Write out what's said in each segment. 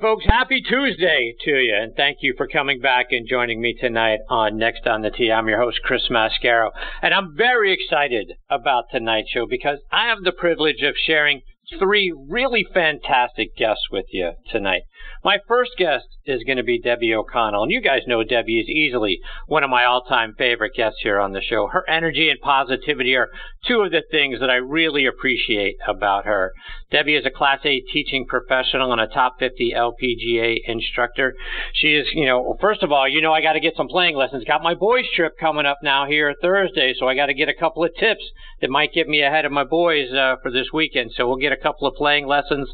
folks. Happy Tuesday to you, and thank you for coming back and joining me tonight on Next on the Tee. I'm your host, Chris Mascaro, and I'm very excited about tonight's show because I have the privilege of sharing three really fantastic guests with you tonight. My first guest is going to be Debbie O'Connell, and you guys know Debbie is easily one of my all-time favorite guests here on the show. Her energy and positivity are two of the things that I really appreciate about her. Debbie is a Class A teaching professional and a top 50 LPGA instructor. She is, you know, first of all, you know, I got to get some playing lessons. Got my boys trip coming up now here Thursday, so I got to get a couple of tips that might get me ahead of my boys uh, for this weekend. So we'll get a couple of playing lessons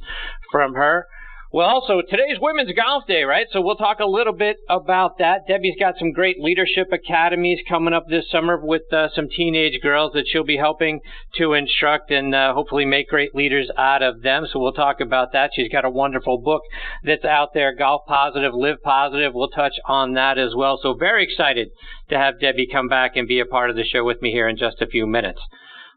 from her. Well, also, today's Women's Golf Day, right? So we'll talk a little bit about that. Debbie's got some great leadership academies coming up this summer with uh, some teenage girls that she'll be helping to instruct and uh, hopefully make great leaders out of them. So we'll talk about that. She's got a wonderful book that's out there, Golf Positive, Live Positive. We'll touch on that as well. So very excited to have Debbie come back and be a part of the show with me here in just a few minutes.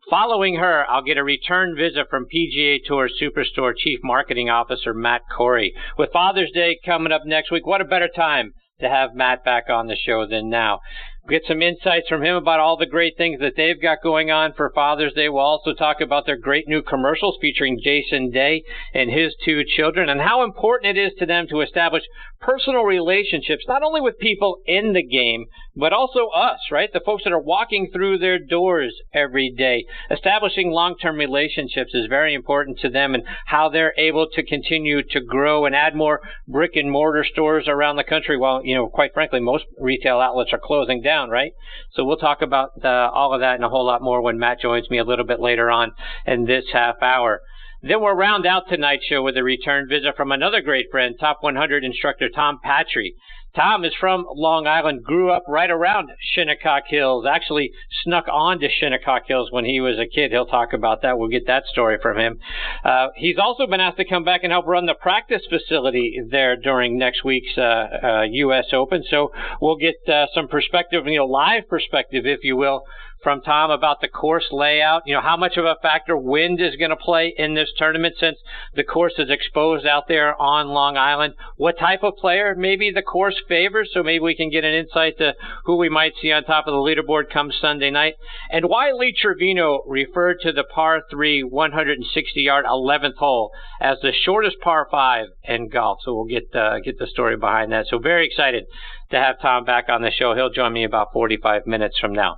Following her, I'll get a return visit from PGA Tour Superstore Chief Marketing Officer Matt Corey. With Father's Day coming up next week, what a better time to have Matt back on the show than now get some insights from him about all the great things that they've got going on for Father's Day. We'll also talk about their great new commercials featuring Jason Day and his two children and how important it is to them to establish personal relationships, not only with people in the game, but also us, right? The folks that are walking through their doors every day. Establishing long-term relationships is very important to them and how they're able to continue to grow and add more brick and mortar stores around the country while, you know, quite frankly, most retail outlets are closing down down, right? So we'll talk about uh, all of that and a whole lot more when Matt joins me a little bit later on in this half hour. Then we'll round out tonight's show with a return visit from another great friend, top 100 instructor Tom Patri. Tom is from Long Island, grew up right around Shinnecock Hills, actually snuck on to Shinnecock Hills when he was a kid. He'll talk about that. We'll get that story from him. Uh, he's also been asked to come back and help run the practice facility there during next week's uh, uh, U.S. Open. So we'll get uh, some perspective, you know, live perspective, if you will, from Tom about the course layout. You know, how much of a factor wind is going to play in this tournament since the course is exposed out there on Long Island. What type of player maybe the course favors, so maybe we can get an insight to who we might see on top of the leaderboard come Sunday night. And why Lee Trevino referred to the par 3 160 yard 11th hole as the shortest par 5 in golf. So we'll get uh, get the story behind that. So very excited to have Tom back on the show. He'll join me about 45 minutes from now.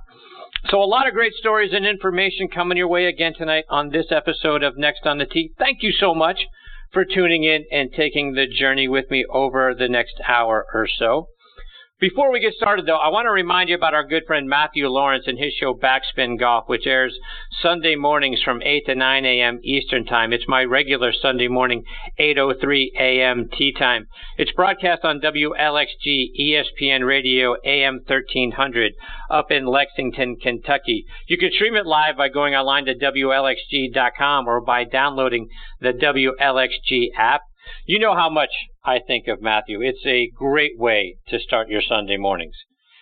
So, a lot of great stories and information coming your way again tonight on this episode of Next on the Tee. Thank you so much for tuning in and taking the journey with me over the next hour or so. Before we get started, though, I want to remind you about our good friend Matthew Lawrence and his show Backspin Golf, which airs Sunday mornings from 8 to 9 a.m. Eastern Time. It's my regular Sunday morning, 8.03 a.m. tea time. It's broadcast on WLXG ESPN Radio AM 1300 up in Lexington, Kentucky. You can stream it live by going online to WLXG.com or by downloading the WLXG app. You know how much I think of Matthew. It's a great way to start your Sunday mornings.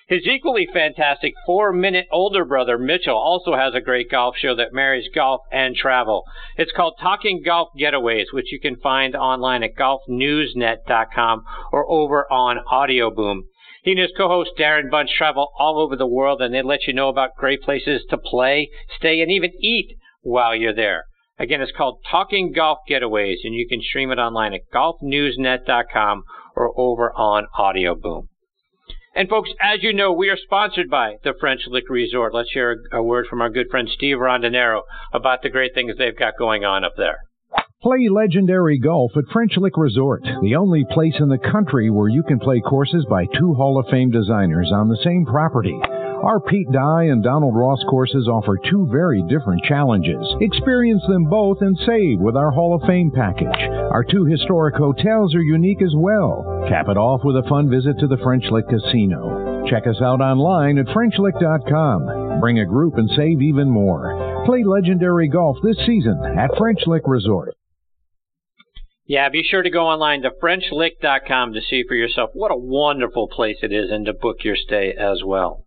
His equally fantastic four minute older brother, Mitchell, also has a great golf show that marries golf and travel. It's called Talking Golf Getaways, which you can find online at golfnewsnet.com or over on Audio Boom. He and his co-host Darren Bunch travel all over the world and they let you know about great places to play, stay, and even eat while you're there. Again, it's called Talking Golf Getaways, and you can stream it online at golfnewsnet.com or over on Audio Boom. And folks, as you know, we are sponsored by the French Lick Resort. Let's hear a word from our good friend Steve Rondinero about the great things they've got going on up there. Play legendary golf at French Lick Resort, the only place in the country where you can play courses by two Hall of Fame designers on the same property. Our Pete Dye and Donald Ross courses offer two very different challenges. Experience them both and save with our Hall of Fame package. Our two historic hotels are unique as well. Cap it off with a fun visit to the French Lick Casino. Check us out online at FrenchLick.com. Bring a group and save even more. Play legendary golf this season at French Lick Resort. Yeah, be sure to go online to FrenchLick.com to see for yourself what a wonderful place it is and to book your stay as well.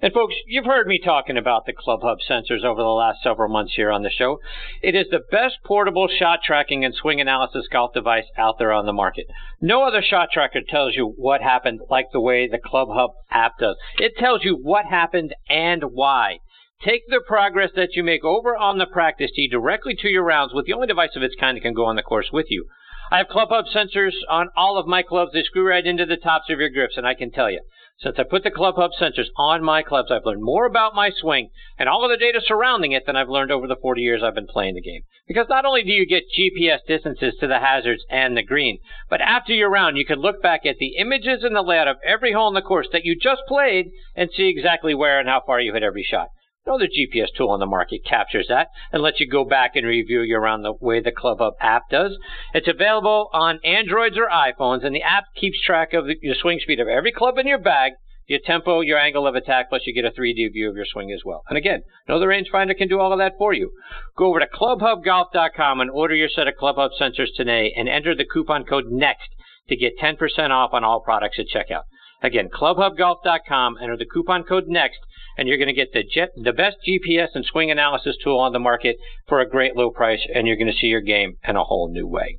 And folks, you've heard me talking about the Club Hub sensors over the last several months here on the show. It is the best portable shot tracking and swing analysis golf device out there on the market. No other shot tracker tells you what happened like the way the Club Hub app does. It tells you what happened and why. Take the progress that you make over on the practice tee directly to your rounds with the only device of its kind that can go on the course with you. I have Club Hub sensors on all of my clubs. They screw right into the tops of your grips, and I can tell you, since I put the Club Hub sensors on my clubs, I've learned more about my swing and all of the data surrounding it than I've learned over the 40 years I've been playing the game. Because not only do you get GPS distances to the hazards and the green, but after your round, you can look back at the images and the layout of every hole in the course that you just played and see exactly where and how far you hit every shot. No other GPS tool on the market captures that and lets you go back and review your round the way the ClubHub app does. It's available on Androids or iPhones, and the app keeps track of the, your swing speed of every club in your bag, your tempo, your angle of attack, plus you get a 3D view of your swing as well. And again, no other rangefinder can do all of that for you. Go over to clubhubgolf.com and order your set of ClubHub sensors today and enter the coupon code NEXT to get 10% off on all products at checkout. Again, clubhubgolf.com, enter the coupon code NEXT and you're going to get the jet, the best GPS and swing analysis tool on the market for a great low price, and you're going to see your game in a whole new way.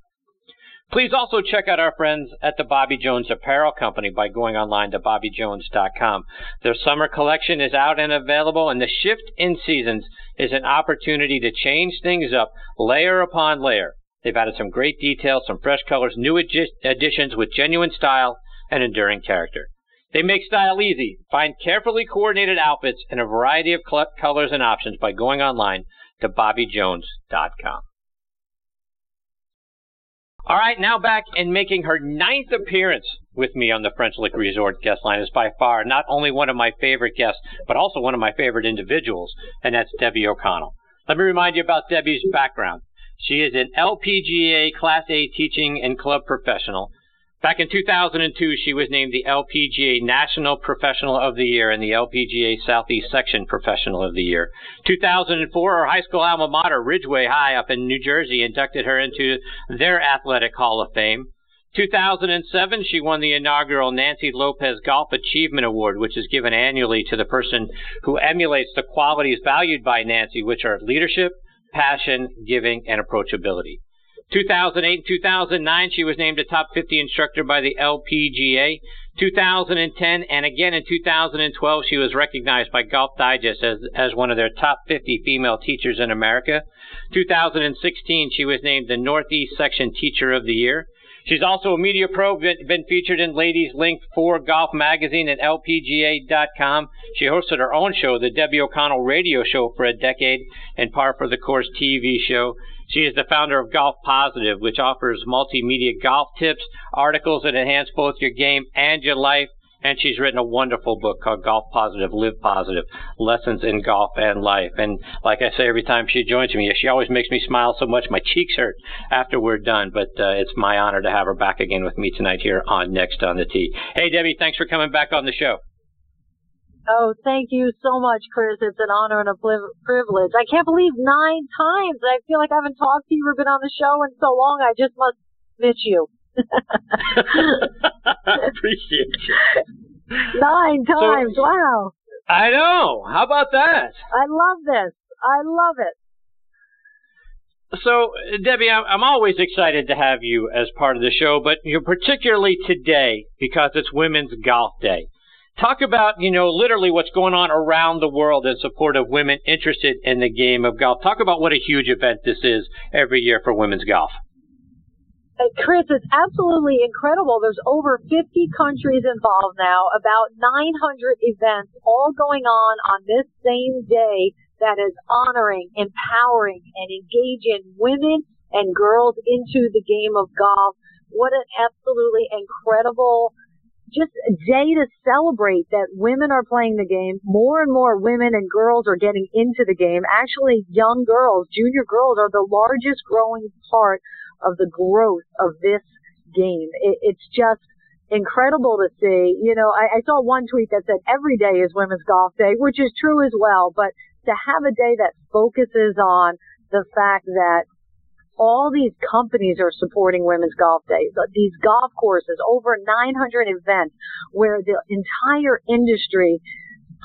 Please also check out our friends at the Bobby Jones Apparel Company by going online to bobbyjones.com. Their summer collection is out and available, and the shift in seasons is an opportunity to change things up layer upon layer. They've added some great details, some fresh colors, new additions with genuine style and enduring character. They make style easy. Find carefully coordinated outfits in a variety of cl- colors and options by going online to bobbyjones.com. All right, now back and making her ninth appearance with me on the French Lick Resort guest line is by far not only one of my favorite guests, but also one of my favorite individuals, and that's Debbie O'Connell. Let me remind you about Debbie's background. She is an LPGA Class A teaching and club professional Back in 2002, she was named the LPGA National Professional of the Year and the LPGA Southeast Section Professional of the Year. 2004, her high school alma mater, Ridgeway High up in New Jersey, inducted her into their Athletic Hall of Fame. 2007, she won the inaugural Nancy Lopez Golf Achievement Award, which is given annually to the person who emulates the qualities valued by Nancy, which are leadership, passion, giving, and approachability. 2008 and 2009, she was named a top 50 instructor by the LPGA. 2010 and again in 2012, she was recognized by Golf Digest as, as one of their top 50 female teachers in America. 2016, she was named the Northeast Section Teacher of the Year. She's also a media pro, been featured in Ladies Link for Golf Magazine and LPGA.com. She hosted her own show, the Debbie O'Connell Radio Show, for a decade, and Par for the Course TV show. She is the founder of Golf Positive, which offers multimedia golf tips, articles that enhance both your game and your life. And she's written a wonderful book called Golf Positive, Live Positive, Lessons in Golf and Life. And like I say every time she joins me, she always makes me smile so much my cheeks hurt after we're done. But uh, it's my honor to have her back again with me tonight here on Next on the Tee. Hey, Debbie, thanks for coming back on the show. Oh, thank you so much, Chris. It's an honor and a privilege. I can't believe nine times. I feel like I haven't talked to you or been on the show in so long. I just must miss you. Appreciate you. Nine times. So, wow. I know. How about that? I love this. I love it. So, Debbie, I'm always excited to have you as part of the show, but you know, particularly today because it's Women's Golf Day. Talk about, you know, literally what's going on around the world in support of women interested in the game of golf. Talk about what a huge event this is every year for women's golf. Uh, Chris, it's absolutely incredible. There's over 50 countries involved now, about 900 events all going on on this same day that is honoring, empowering, and engaging women and girls into the game of golf. What an absolutely incredible just a day to celebrate that women are playing the game. More and more women and girls are getting into the game. Actually, young girls, junior girls are the largest growing part of the growth of this game. It, it's just incredible to see. You know, I, I saw one tweet that said every day is Women's Golf Day, which is true as well, but to have a day that focuses on the fact that all these companies are supporting Women's Golf Day. These golf courses, over 900 events where the entire industry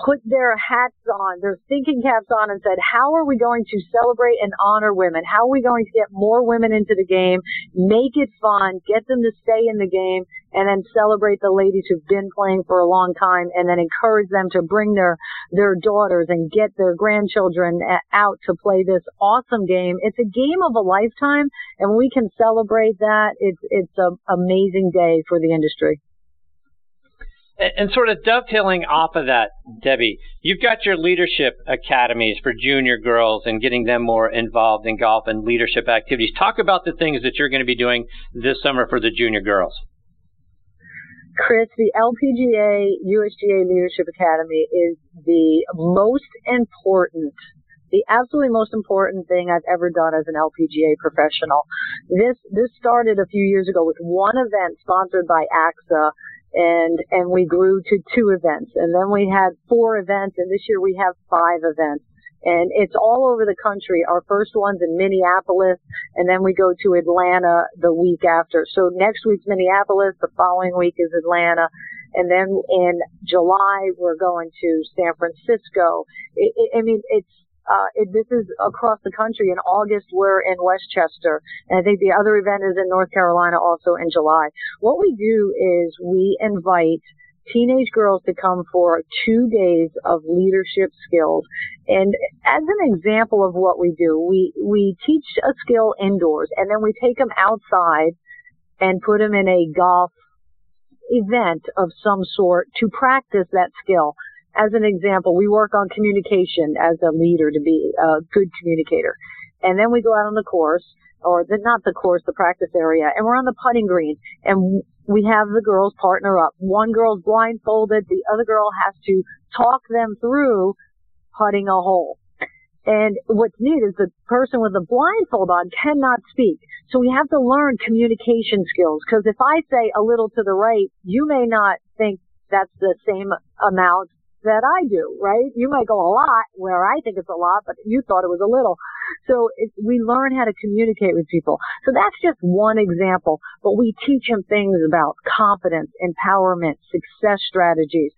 put their hats on, their thinking caps on and said, how are we going to celebrate and honor women? How are we going to get more women into the game, make it fun, get them to stay in the game, and then celebrate the ladies who've been playing for a long time and then encourage them to bring their, their daughters and get their grandchildren uh, out to play this awesome game. It's a game of a lifetime and we can celebrate that. It's, it's an amazing day for the industry. And sort of dovetailing off of that, Debbie, you've got your leadership academies for junior girls and getting them more involved in golf and leadership activities. Talk about the things that you're going to be doing this summer for the junior girls. Chris, the LPGA USGA Leadership Academy is the most important, the absolutely most important thing I've ever done as an LPGA professional. This this started a few years ago with one event sponsored by AXA and and we grew to two events and then we had four events and this year we have five events and it's all over the country. Our first one's in Minneapolis, and then we go to Atlanta the week after. So next week's Minneapolis, the following week is Atlanta, and then in July we're going to San Francisco. It, it, I mean, it's uh, it, this is across the country. In August, we're in Westchester. And I think the other event is in North Carolina also in July. What we do is we invite teenage girls to come for two days of leadership skills. And as an example of what we do, we, we teach a skill indoors and then we take them outside and put them in a golf event of some sort to practice that skill as an example, we work on communication as a leader to be a good communicator. And then we go out on the course, or the, not the course, the practice area, and we're on the putting green, and we have the girls partner up. One girl's blindfolded, the other girl has to talk them through putting a hole. And what's neat is the person with the blindfold on cannot speak. So we have to learn communication skills. Because if I say a little to the right, you may not think that's the same amount that I do, right? You might go a lot where I think it's a lot, but you thought it was a little. So it, we learn how to communicate with people. So that's just one example, but we teach them things about confidence, empowerment, success strategies,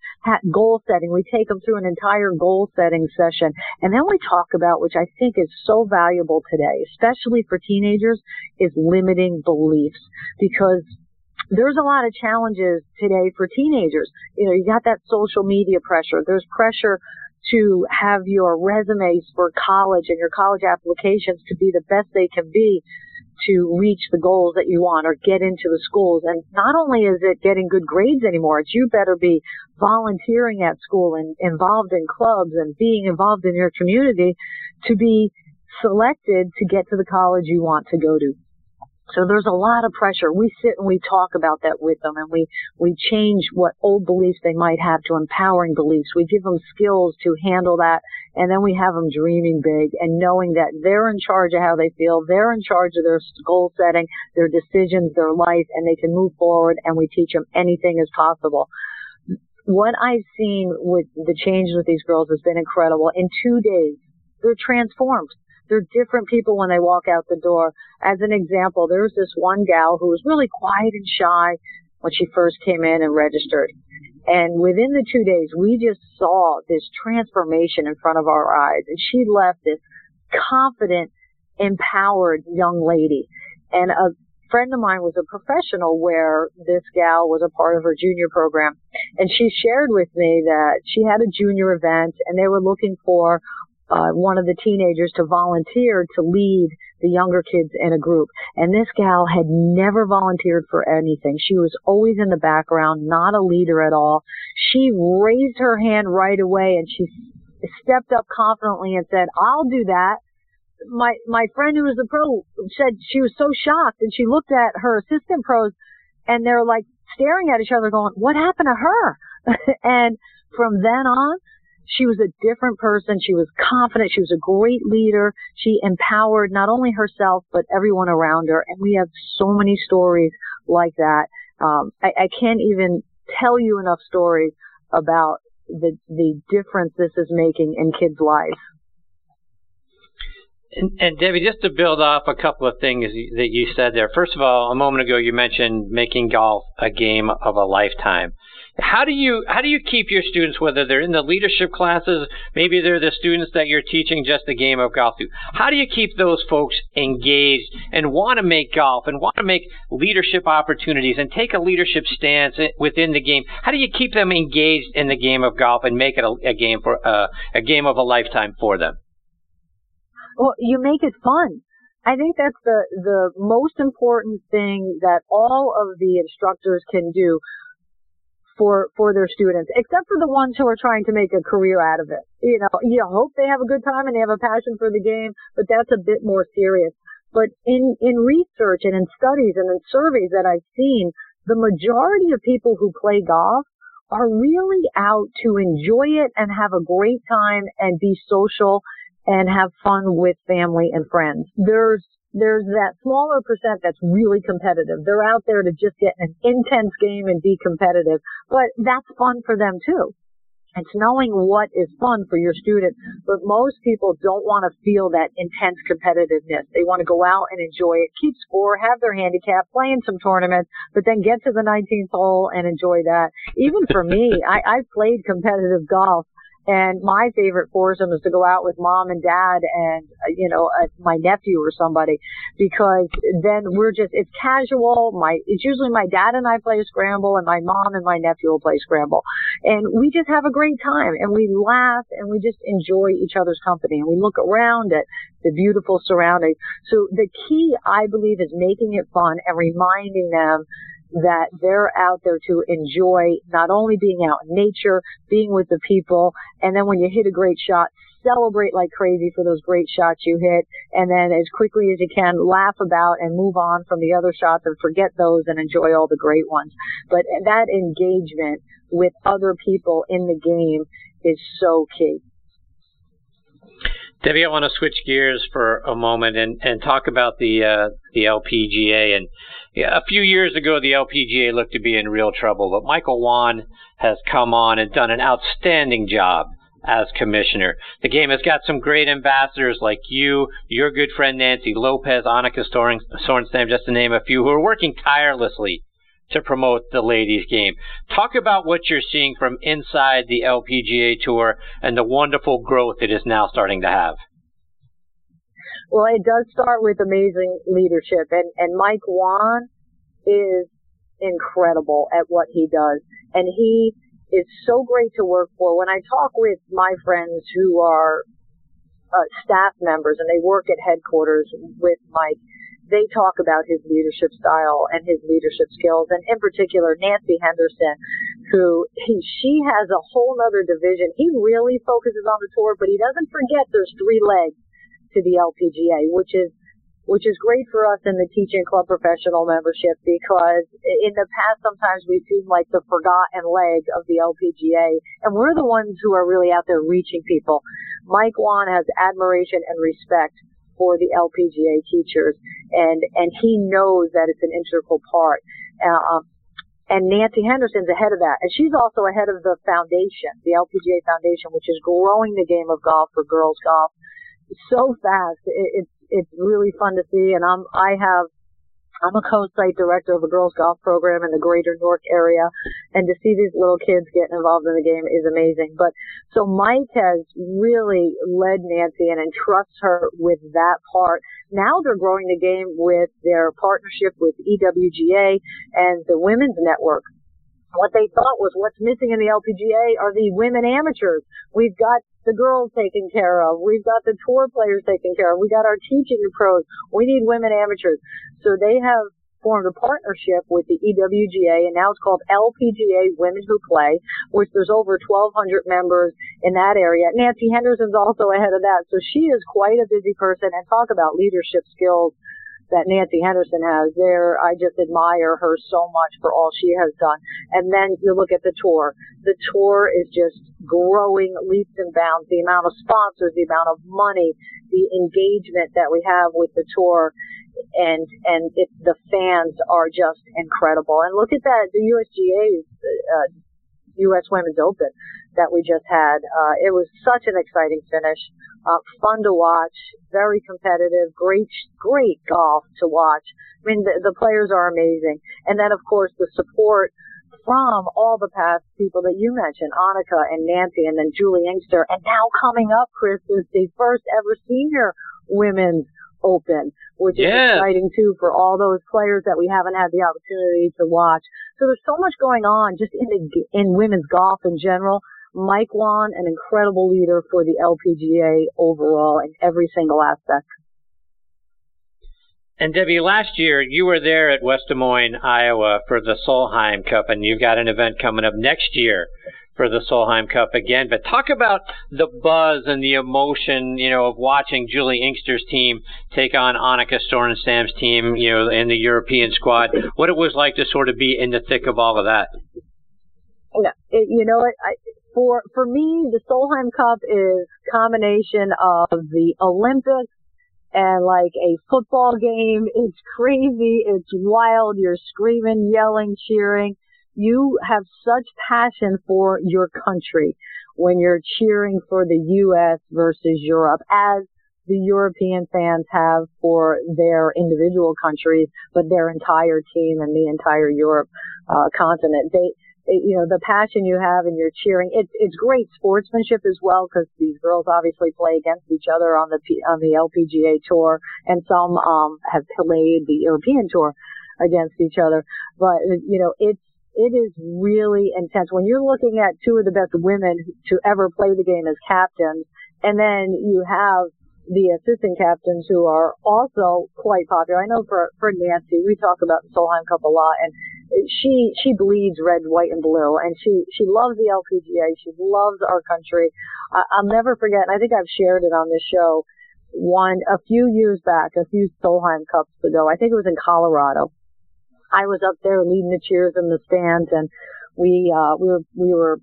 goal setting. We take them through an entire goal setting session. And then we talk about, which I think is so valuable today, especially for teenagers, is limiting beliefs because there's a lot of challenges today for teenagers. You know, you got that social media pressure. There's pressure to have your resumes for college and your college applications to be the best they can be to reach the goals that you want or get into the schools. And not only is it getting good grades anymore, it's you better be volunteering at school and involved in clubs and being involved in your community to be selected to get to the college you want to go to. So there's a lot of pressure. We sit and we talk about that with them and we, we change what old beliefs they might have to empowering beliefs. We give them skills to handle that and then we have them dreaming big and knowing that they're in charge of how they feel. They're in charge of their goal setting, their decisions, their life, and they can move forward and we teach them anything is possible. What I've seen with the change with these girls has been incredible. In two days, they're transformed they're different people when they walk out the door. As an example, there was this one gal who was really quiet and shy when she first came in and registered. And within the two days, we just saw this transformation in front of our eyes. And she left this confident, empowered young lady. And a friend of mine was a professional where this gal was a part of her junior program. And she shared with me that she had a junior event and they were looking for uh, one of the teenagers to volunteer to lead the younger kids in a group. And this gal had never volunteered for anything. She was always in the background, not a leader at all. She raised her hand right away and she stepped up confidently and said, I'll do that. My, my friend who was a pro said she was so shocked and she looked at her assistant pros and they're like staring at each other going, what happened to her? and from then on, she was a different person. She was confident. She was a great leader. She empowered not only herself, but everyone around her. And we have so many stories like that. Um, I, I can't even tell you enough stories about the, the difference this is making in kids' lives. And, and, Debbie, just to build off a couple of things that you said there. First of all, a moment ago you mentioned making golf a game of a lifetime. How do you how do you keep your students, whether they're in the leadership classes, maybe they're the students that you're teaching just the game of golf to? How do you keep those folks engaged and want to make golf and want to make leadership opportunities and take a leadership stance within the game? How do you keep them engaged in the game of golf and make it a, a game for uh, a game of a lifetime for them? Well, you make it fun. I think that's the the most important thing that all of the instructors can do for for their students, except for the ones who are trying to make a career out of it. You know, you hope they have a good time and they have a passion for the game, but that's a bit more serious. But in in research and in studies and in surveys that I've seen, the majority of people who play golf are really out to enjoy it and have a great time and be social and have fun with family and friends. There's there's that smaller percent that's really competitive. They're out there to just get an intense game and be competitive, but that's fun for them too. It's knowing what is fun for your student, but most people don't want to feel that intense competitiveness. They want to go out and enjoy it, keep score, have their handicap, play in some tournaments, but then get to the 19th hole and enjoy that. Even for me, I, I've played competitive golf and my favorite foursome is to go out with mom and dad and, uh, you know, uh, my nephew or somebody because then we're just, it's casual. My, it's usually my dad and I play scramble and my mom and my nephew will play scramble. And we just have a great time and we laugh and we just enjoy each other's company and we look around at the beautiful surroundings. So the key, I believe, is making it fun and reminding them that they're out there to enjoy not only being out in nature, being with the people, and then when you hit a great shot, celebrate like crazy for those great shots you hit, and then as quickly as you can, laugh about and move on from the other shots and forget those and enjoy all the great ones. But that engagement with other people in the game is so key. Debbie, I want to switch gears for a moment and, and talk about the uh, the LPGA. And yeah, a few years ago, the LPGA looked to be in real trouble, but Michael Whan has come on and done an outstanding job as commissioner. The game has got some great ambassadors like you, your good friend Nancy Lopez, Annika Sorenstam, just to name a few, who are working tirelessly to promote the ladies game. Talk about what you're seeing from inside the LPGA tour and the wonderful growth it is now starting to have. Well, it does start with amazing leadership and, and Mike Whan is incredible at what he does and he is so great to work for. When I talk with my friends who are uh, staff members and they work at headquarters with Mike, they talk about his leadership style and his leadership skills, and in particular Nancy Henderson, who he, she has a whole other division. He really focuses on the tour, but he doesn't forget there's three legs to the LPGA, which is which is great for us in the teaching club professional membership because in the past sometimes we seem like the forgotten leg of the LPGA and we're the ones who are really out there reaching people. Mike Whan has admiration and respect for the LPGA teachers, and and he knows that it's an integral part. Uh, and Nancy Henderson's ahead of that, and she's also ahead of the foundation, the LPGA Foundation, which is growing the game of golf for girls golf so fast. It, it's it's really fun to see, and I'm I have I'm a co-site director of a girls golf program in the greater Newark area and to see these little kids getting involved in the game is amazing. But so Mike has really led Nancy and entrusts her with that part. Now they're growing the game with their partnership with EWGA and the Women's Network. What they thought was what's missing in the LPGA are the women amateurs. We've got the girls taken care of. We've got the tour players taken care of. We got our teaching pros. We need women amateurs. So they have formed a partnership with the EWGA and now it's called LPGA Women Who Play, which there's over 1,200 members in that area. Nancy Henderson's also ahead of that. So she is quite a busy person and talk about leadership skills that Nancy Henderson has there. I just admire her so much for all she has done. And then you look at the tour. The tour is just growing leaps and bounds. The amount of sponsors, the amount of money, the engagement that we have with the tour and and it, the fans are just incredible. And look at that, the USGA's uh, U.S. Women's Open. That we just had. Uh, it was such an exciting finish. Uh, fun to watch, very competitive, great, great golf to watch. I mean, the, the players are amazing. And then, of course, the support from all the past people that you mentioned, Annika and Nancy and then Juli Inkster. And now coming up, Chris, is the first ever senior women's open, which is exciting too for all those players that we haven't had the opportunity to watch. So there's so much going on just in the, in women's golf in general. Mike Whan, an incredible leader for the LPGA overall in every single aspect. And Debbie, last year you were there at West Des Moines, Iowa for the Solheim Cup, and you've got an event coming up next year for the Solheim Cup again. But talk about the buzz and the emotion, you know, of watching Juli Inkster's team take on Annika Sorenstam's team, you know, in the European squad. What it was like to sort of be in the thick of all of that. Yeah, it, you know, I, for for me, the Solheim Cup is combination of the Olympics and like a football game. It's crazy. It's wild. You're screaming, yelling, cheering. You have such passion for your country when you're cheering for the U.S. versus Europe as the European fans have for their individual countries, but their entire team and the entire Europe uh, continent. They, you know, the passion you have and you're cheering. It's it's great sportsmanship as well because these girls obviously play against each other on the on the LPGA tour, and some um have played the European tour against each other. But you know, it's it is really intense when you're looking at two of the best women to ever play the game as captains, and then you have the assistant captains who are also quite popular. I know for for Nancy, we talk about the Solheim Cup a lot, and she she bleeds red, white, and blue, and she she loves the LPGA. She loves our country. I, I'll never forget. And I think I've shared it on this show. One a few years back, a few Solheim Cups ago. I think it was in Colorado. I was up there leading the cheers in the stands, and we uh, we were we were.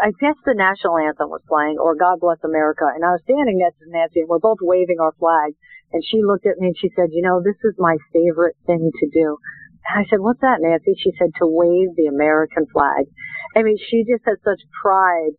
I guess the national anthem was playing, or God Bless America, and I was standing next to Nancy, and we're both waving our flag. And she looked at me and she said, "You know, this is my favorite thing to do." I said, what's that, Nancy? She said, to wave the American flag. I mean, she just has such pride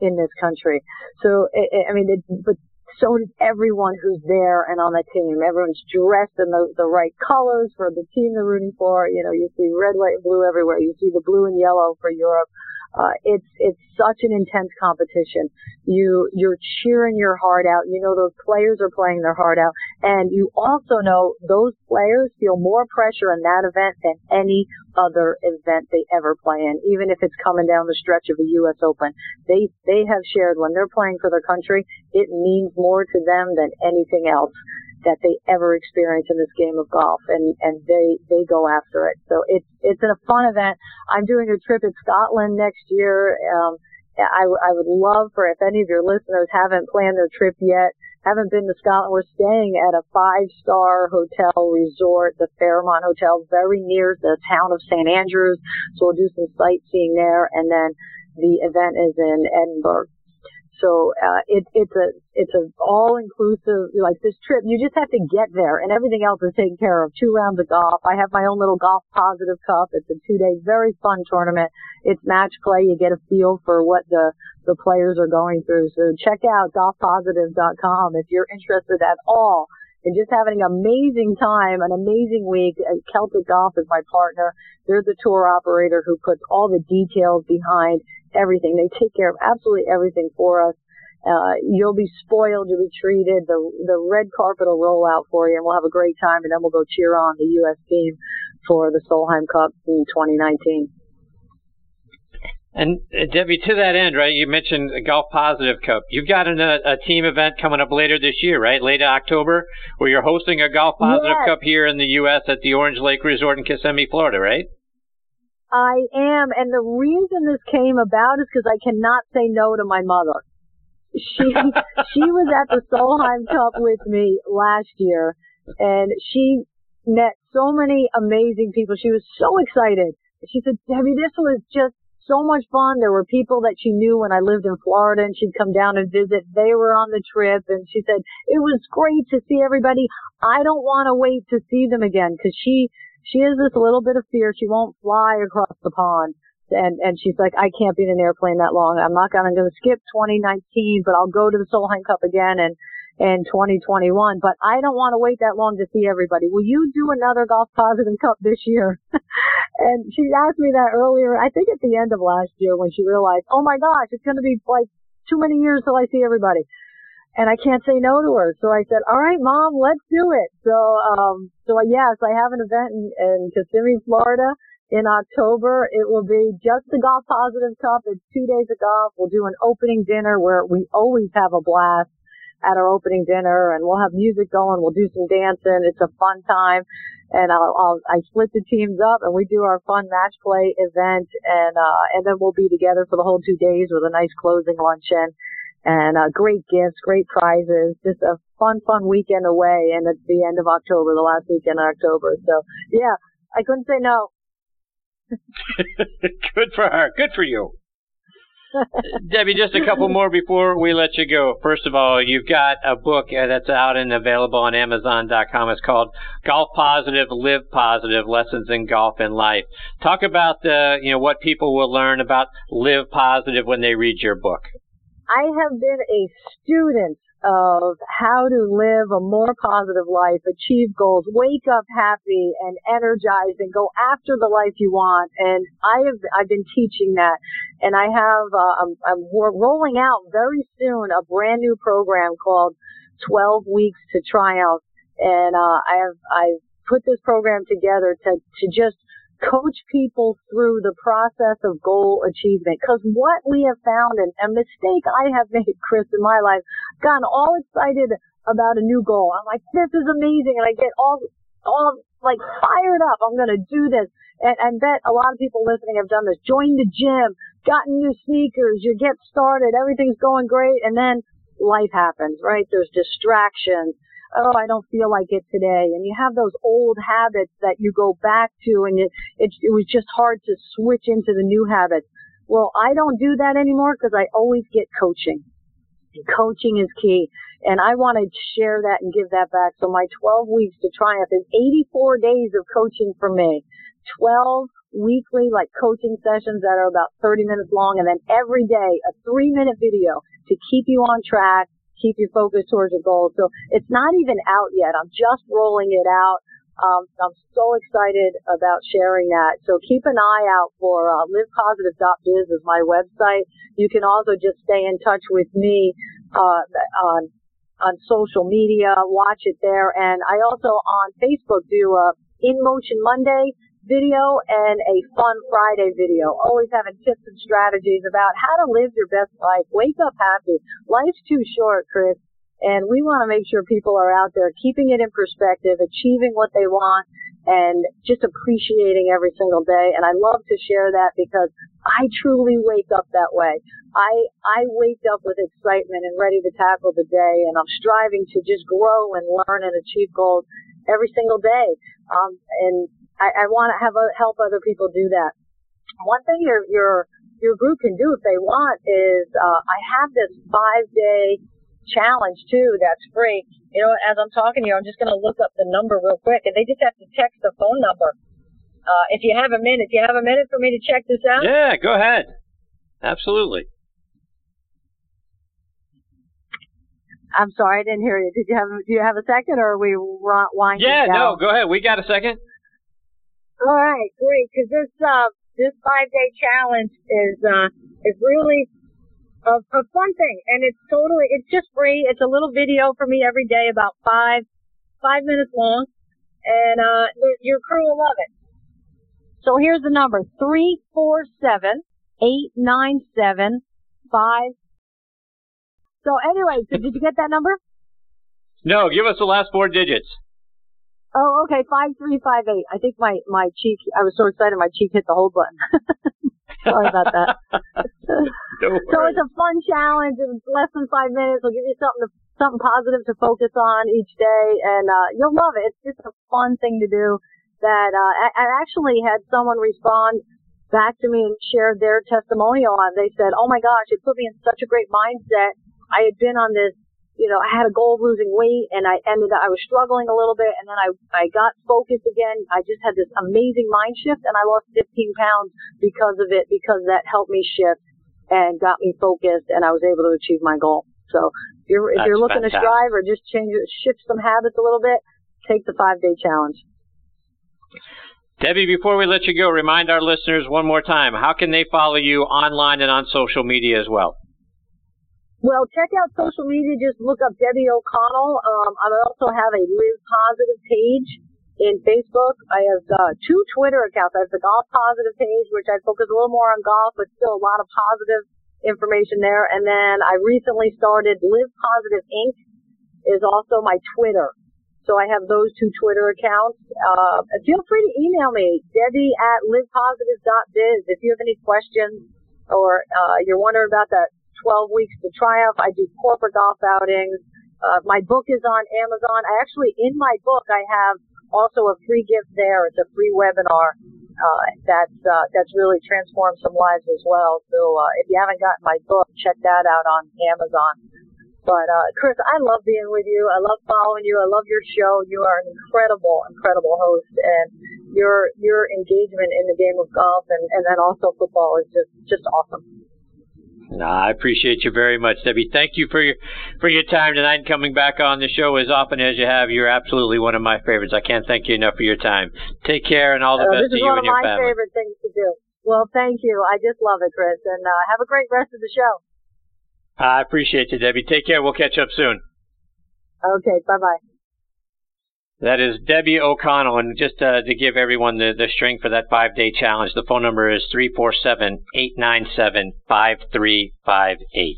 in this country. So, I mean, it, but so does everyone who's there and on the team. Everyone's dressed in the, the right colors for the team they're rooting for. You know, you see red, white, and blue everywhere. You see the blue and yellow for Europe. Uh, it's it's such an intense competition. You you're cheering your heart out. You know those players are playing their heart out, and you also know those players feel more pressure in that event than any other event they ever play in. Even if it's coming down the stretch of a U.S. Open, they they have shared when they're playing for their country, it means more to them than anything else that they ever experience in this game of golf and and they they go after it so it's it's a fun event i'm doing a trip in scotland next year um i i would love for if any of your listeners haven't planned their trip yet haven't been to scotland. We're staying at a five star hotel resort the fairmont hotel very near the town of st andrews. So we'll do some sightseeing there. And then the event is in edinburgh so uh, it, it's a it's a all inclusive like this trip. You just have to get there, and everything else is taken care of. Two rounds of golf. I have my own little golf positive cup. It's a two day very fun tournament. It's match play. You get a feel for what the the players are going through. So check out golfpositive.com if you're interested at all in just having an amazing time, an amazing week. Uh, Celtic Golf is my partner. They're the tour operator who puts all the details behind everything. They take care of absolutely everything for us. Uh, you'll be spoiled, you'll be treated. The the red carpet will roll out for you, and we'll have a great time. And then we'll go cheer on the U.S. team for the Solheim Cup in 2019. And uh, Debbie, to that end, right? You mentioned the Golf Positive Cup. You've got an, a, a, team event coming up later this year, right? Late October, where you're hosting a Golf Positive yes. Cup here in the U.S. at the Orange Lake Resort in Kissimmee, Florida, right? I am, and the reason this came about is because I cannot say no to my mother. She she was at the Solheim Cup with me last year, and she met so many amazing people. She was so excited. She said, "Debbie, this was just so much fun. There were people that she knew when I lived in Florida, and she'd come down and visit. They were on the trip, and she said it was great to see everybody. I don't want to wait to see them again because she." She has this little bit of fear. She won't fly across the pond and and she's like, I can't be in an airplane that long. I'm not gonna, I'm gonna skip 2019, but I'll go to the Solheim Cup again and in 2021. But I don't want to wait that long to see everybody. Will you do another Golf Positive Cup this year? and she asked me that earlier. I think at the end of last year when she realized, oh my gosh, it's gonna be like too many years till I see everybody. And I can't say no to her. So I said, all right, mom, let's do it. So, um, so yes, I have an event in, in Kissimmee, Florida in October. It will be just the Golf Positive Cup. It's two days of golf. We'll do an opening dinner where we always have a blast at our opening dinner and we'll have music going. We'll do some dancing. It's a fun time. And I'll, I'll I split the teams up and we do our fun match play event and, uh, and then we'll be together for the whole two days with a nice closing luncheon and, uh, great gifts, great prizes, just a fun, fun weekend away. And it's the end of October, the last weekend of October. So yeah, I couldn't say no. Good for her. Good for you. Debbie, just a couple more before we let you go. First of all, you've got a book uh, that's out and available on Amazon.com. It's called Golf Positive, Live Positive: Lessons in Golf and Life. Talk about the, you know, what people will learn about Live Positive when they read your book. I have been a student of how to live a more positive life, achieve goals, wake up happy and energized and go after the life you want. And I have, I've been teaching that and I have, uh, I'm, I'm rolling out very soon a brand new program called 12 weeks to triumph. And, uh, I have, I've put this program together to, to just coach people through the process of goal achievement. Because what we have found, and a mistake I have made, Chris, in my life, gotten all excited about a new goal. I'm like, this is amazing, and I get all, all like fired up. I'm to do this, and, and bet a lot of people listening have done this. Join the gym, gotten new sneakers, you get started, everything's going great, and then life happens, right? There's distractions oh, I don't feel like it today. And you have those old habits that you go back to and it, it, it was just hard to switch into the new habits. Well, I don't do that anymore because I always get coaching. Coaching is key. And I want to share that and give that back. So my 12 weeks to triumph is 84 days of coaching for me. 12 weekly like coaching sessions that are about 30 minutes long and then every day a three minute video to keep you on track keep your focus towards your goals. So it's not even out yet. I'm just rolling it out. Um, I'm so excited about sharing that. So keep an eye out for uh, livepositive.biz is my website. You can also just stay in touch with me uh, on on social media. Watch it there, and I also on Facebook do a In Motion Monday video and a fun Friday video. Always having tips and strategies about how to live your best life. Wake up happy. Life's too short, Chris. And we want to make sure people are out there keeping it in perspective, achieving what they want, and just appreciating every single day. And I love to share that because I truly wake up that way. I, I wake up with excitement and ready to tackle the day and I'm striving to just grow and learn and achieve goals every single day. Um, and I, I want to have a, help other people do that. One thing your your your group can do if they want is uh, I have this five day challenge too that's free. You know, as I'm talking to you, I'm just going to look up the number real quick, and they just have to text the phone number. Uh, if you have a minute, do you have a minute for me to check this out? Yeah, go ahead. Absolutely. I'm sorry, I didn't hear you. Did you have Do you have a second, or are we winding yeah, down? Yeah, no, go ahead. We got a second. All right, great. Because this uh, this five day challenge is uh, is really a, a fun thing, and it's totally it's just free. It's a little video for me every day, about five five minutes long, and uh, your crew will love it. So here's the number: three four seven eight nine seven five. So anyway, so did you get that number? No, give us the last four digits. Oh, okay, five three five eight. I think my my cheek. I was so excited, my cheek hit the hold button. Sorry about that. so it's a fun challenge. It's less than five minutes. We'll give you something to, something positive to focus on each day, and uh, you'll love it. It's just a fun thing to do. That uh, I, I actually had someone respond back to me and shared their testimonial on. They said, "Oh my gosh, it put me in such a great mindset. I had been on this you know, I had a goal of losing weight and I ended up, I was struggling a little bit and then I, I got focused again. I just had this amazing mind shift and I lost 15 pounds because of it, because that helped me shift and got me focused and I was able to achieve my goal. So if you're, if That's you're looking fantastic. to strive or just change, shift some habits a little bit, take the five day challenge. Debbie, before we let you go, remind our listeners one more time how can they follow you online and on social media as well? Well, check out social media. Just look up Debbie O'Connell. Um, I also have a Live Positive page in Facebook. I have uh, two Twitter accounts. I have the Golf Positive page, which I focus a little more on golf, but still a lot of positive information there. And then I recently started Live Positive Inc. is also my Twitter. So I have those two Twitter accounts. Uh, feel free to email me, Debbie at livepositive.biz. If you have any questions or uh, you're wondering about that 12 weeks to triumph, I do corporate golf outings. Uh, my book is on Amazon. I actually, in my book, I have also a free gift there. It's a free webinar uh, that's uh, that's really transformed some lives as well. So uh, if you haven't gotten my book, check that out on Amazon. But uh, Chris, I love being with you. I love following you. I love your show. You are an incredible, incredible host, and your your engagement in the game of golf and, and then also football is just just awesome. No, I appreciate you very much, Debbie. Thank you for your for your time tonight and coming back on the show as often as you have. You're absolutely one of my favorites. I can't thank you enough for your time. Take care and all the Uh, best this to is you one of my favorite things to do. Well, thank you. I just love it, Chris, and uh, have a great rest of the show. I appreciate you, Debbie. Take care. We'll catch up soon. Okay, bye bye. That is Debbie O'Connell. And just uh, to give everyone the, the string for that five day challenge, the phone number is 347 897 5358.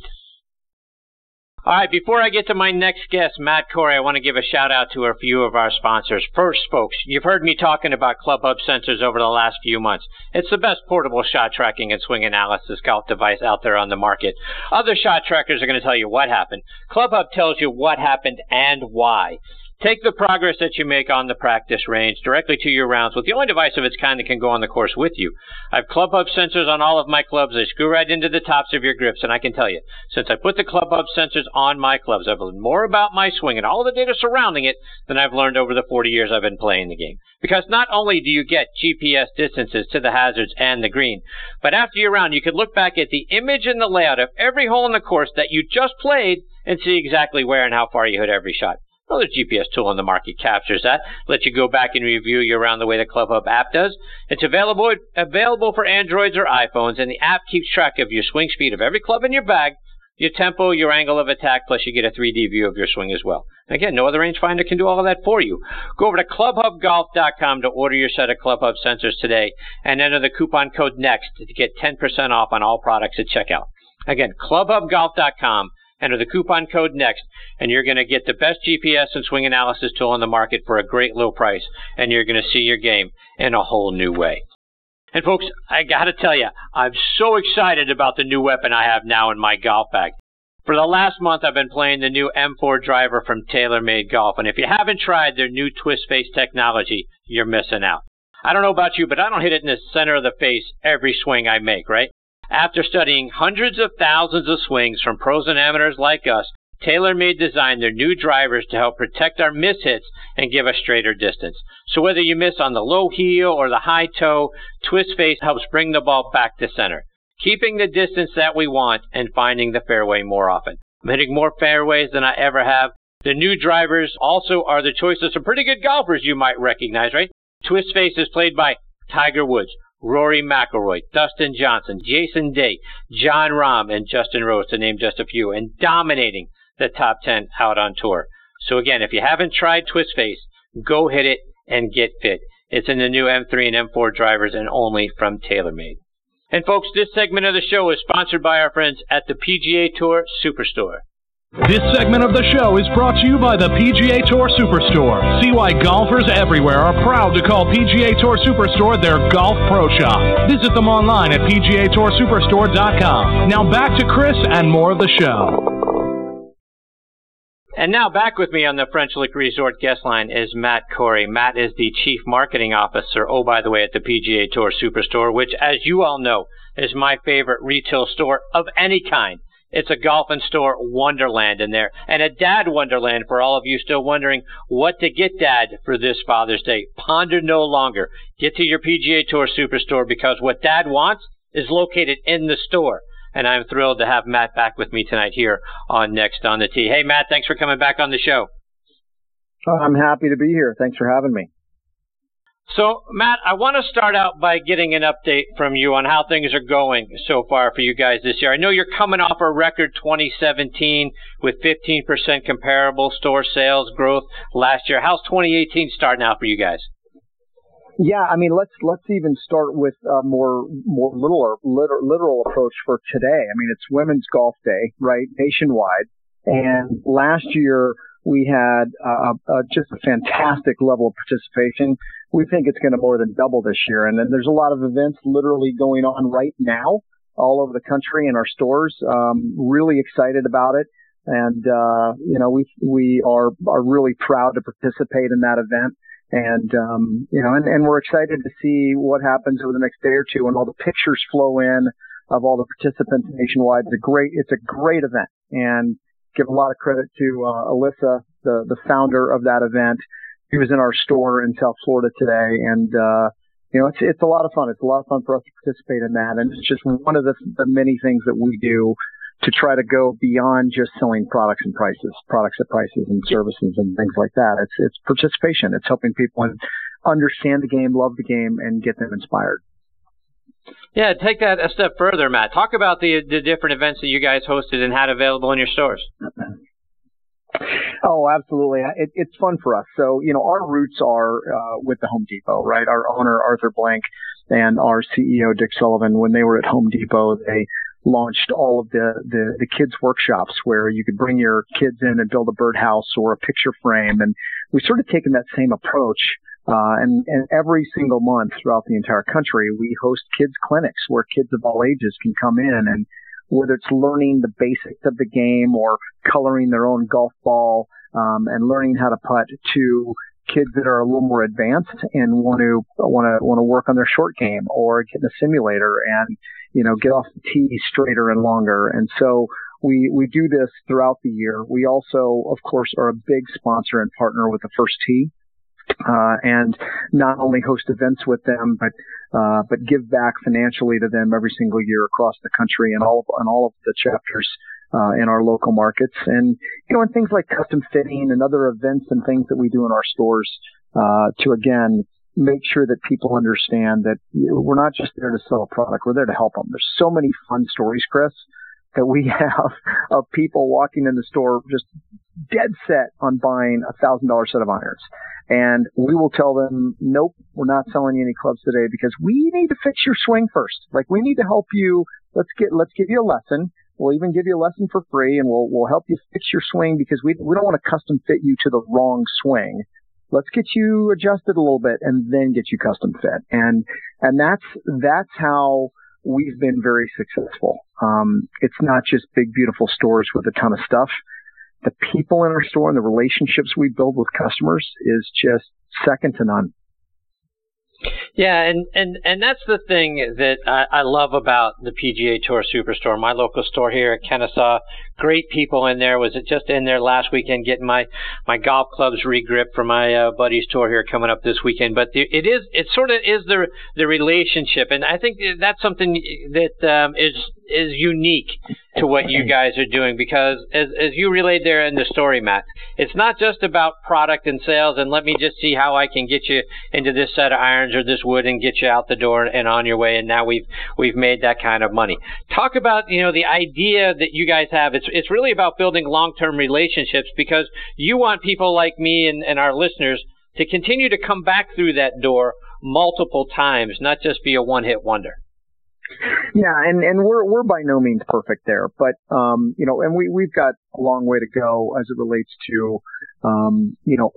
All right, before I get to my next guest, Matt Corey, I want to give a shout out to a few of our sponsors. First, folks, you've heard me talking about Club Hub sensors over the last few months. It's the best portable shot tracking and swing analysis golf device out there on the market. Other shot trackers are going to tell you what happened. Club Hub tells you what happened and why. Take the progress that you make on the practice range directly to your rounds with the only device of its kind that can go on the course with you. I have Club Hub sensors on all of my clubs. They screw right into the tops of your grips, and I can tell you, since I put the Club Hub sensors on my clubs, I've learned more about my swing and all the data surrounding it than I've learned over the 40 years I've been playing the game. Because not only do you get GPS distances to the hazards and the green, but after your round, you can look back at the image and the layout of every hole in the course that you just played and see exactly where and how far you hit every shot. No other GPS tool on the market captures that. Let you go back and review your round the way the Club Hub app does. It's available available for Androids or iPhones, and the app keeps track of your swing speed of every club in your bag, your tempo, your angle of attack, plus you get a 3D view of your swing as well. Again, no other rangefinder can do all of that for you. Go over to clubhubgolf.com to order your set of Club Hub sensors today and enter the coupon code NEXT to get 10% off on all products at checkout. Again, clubhubgolf.com enter the coupon code NEXT, and you're going to get the best GPS and swing analysis tool on the market for a great low price, and you're going to see your game in a whole new way. And folks, I got to tell you, I'm so excited about the new weapon I have now in my golf bag. For the last month, I've been playing the new M4 driver from TaylorMade Golf, and if you haven't tried their new twist face technology, you're missing out. I don't know about you, but I don't hit it in the center of the face every swing I make, right? After studying hundreds of thousands of swings from pros and amateurs like us, TaylorMade designed their new drivers to help protect our mishits and give us straighter distance. So whether you miss on the low heel or the high toe, Twist Face helps bring the ball back to center, keeping the distance that we want and finding the fairway more often. I'm hitting more fairways than I ever have. The new drivers also are the choice of some pretty good golfers you might recognize, right? Twist Face is played by Tiger Woods, Rory McIlroy, Dustin Johnson, Jason Day, Jon Rahm, and Justin Rose, to name just a few, and dominating the top 10 out on tour. So again, if you haven't tried Twist Face, go hit it and get fit. It's in the new M3 and M4 drivers and only from TaylorMade. And folks, this segment of the show is sponsored by our friends at the PGA Tour Superstore. This segment of the show is brought to you by the PGA Tour Superstore. See why golfers everywhere are proud to call PGA Tour Superstore their golf pro shop. Visit them online at PGATourSuperstore.com. Now back to Chris and more of the show. And now back with me on the French Lick Resort guest line is Matt Corey. Matt is the Chief Marketing Officer, oh, by the way, at the PGA Tour Superstore, which, as you all know, is my favorite retail store of any kind It's a golf and store wonderland in there, and a dad wonderland for all of you still wondering what to get dad for this Father's Day. Ponder no longer. Get to your PGA Tour Superstore because what dad wants is located in the store. And I'm thrilled to have Matt back with me tonight here on Next on the Tee. Hey, Matt, thanks for coming back on the show. Oh, I'm happy to be here. Thanks for having me. So, Matt, I want to start out by getting an update from you on how things are going so far for you guys this year. I know you're coming off a record 2017 with 15% comparable store sales growth last year. How's 2018 starting out for you guys? Yeah, I mean, let's let's even start with a more more literal, literal approach for today. I mean, it's Women's Golf Day, right, nationwide, and last year we had uh, uh, just a fantastic level of participation. We think it's going to more than double this year. And then there's a lot of events literally going on right now all over the country in our stores. Um, really excited about it. And, uh, you know, we, we are, are really proud to participate in that event. And, um, you know, and, and we're excited to see what happens over the next day or two when all the pictures flow in of all the participants nationwide. It's a great, it's a great event. And give a lot of credit to uh, Alyssa, the the founder of that event. He was in our store in South Florida today, and uh, you know it's it's a lot of fun. It's a lot of fun for us to participate in that, and it's just one of the, the many things that we do to try to go beyond just selling products and prices, products at prices and services and things like that. It's it's participation. It's helping people understand the game, love the game, and get them inspired. Yeah, take that a step further, Matt. Talk about the the different events that you guys hosted and had available in your stores. Oh, absolutely. It, it's fun for us. So, you know, our roots are uh, with the Home Depot, right? Our owner, Arthur Blank, and our CEO, Dick Sullivan, when they were at Home Depot, they launched all of the, the, the kids workshops where you could bring your kids in and build a birdhouse or a picture frame. And we've sort of taken that same approach uh, and, and every single month throughout the entire country, we host kids clinics where kids of all ages can come in and whether it's learning the basics of the game or coloring their own golf ball, um, and learning how to putt to kids that are a little more advanced and want to want to want to work on their short game or get in a simulator and you know get off the tee straighter and longer. And so we we do this throughout the year. We also, of course, are a big sponsor and partner with the First Tee uh, and not only host events with them, but uh, but give back financially to them every single year across the country and all of, and all of the chapters uh, in our local markets, and you know, and things like custom fitting and other events and things that we do in our stores uh, to again make sure that people understand that we're not just there to sell a product, we're there to help them. There's so many fun stories, Chris, that we have of people walking in the store just dead set on buying a thousand dollar set of irons. And we will tell them, nope, we're not selling you any clubs today because we need to fix your swing first. Like we need to help you. Let's get, let's give you a lesson. We'll even give you a lesson for free and we'll, we'll help you fix your swing because we, we don't want to custom fit you to the wrong swing. Let's get you adjusted a little bit and then get you custom fit. And, and that's, that's how we've been very successful. Um, it's not just big, beautiful stores with a ton of stuff the people in our store and the relationships we build with customers is just second to none. Yeah, and, and, and that's the thing that I, I love about the PGA Tour Superstore, my local store here at Kennesaw. Great people in there. Was it just in there last weekend getting my, my golf clubs regripped for my uh, buddy's tour here coming up this weekend. But the, it is, it sort of is the, the relationship. And I think that's something that um, is is unique to what you guys are doing because as as you relayed there in the story, Matt, it's not just about product and sales and let me just see how I can get you into this set of irons or this wood and get you out the door and on your way and now we've we've made that kind of money. Talk about, you know, the idea that you guys have. It's it's really about building long-term relationships because you want people like me and, and our listeners to continue to come back through that door multiple times, not just be a one-hit wonder. Yeah, and and we're we're by no means perfect there, but um, you know, and we we've got a long way to go as it relates to um, you know,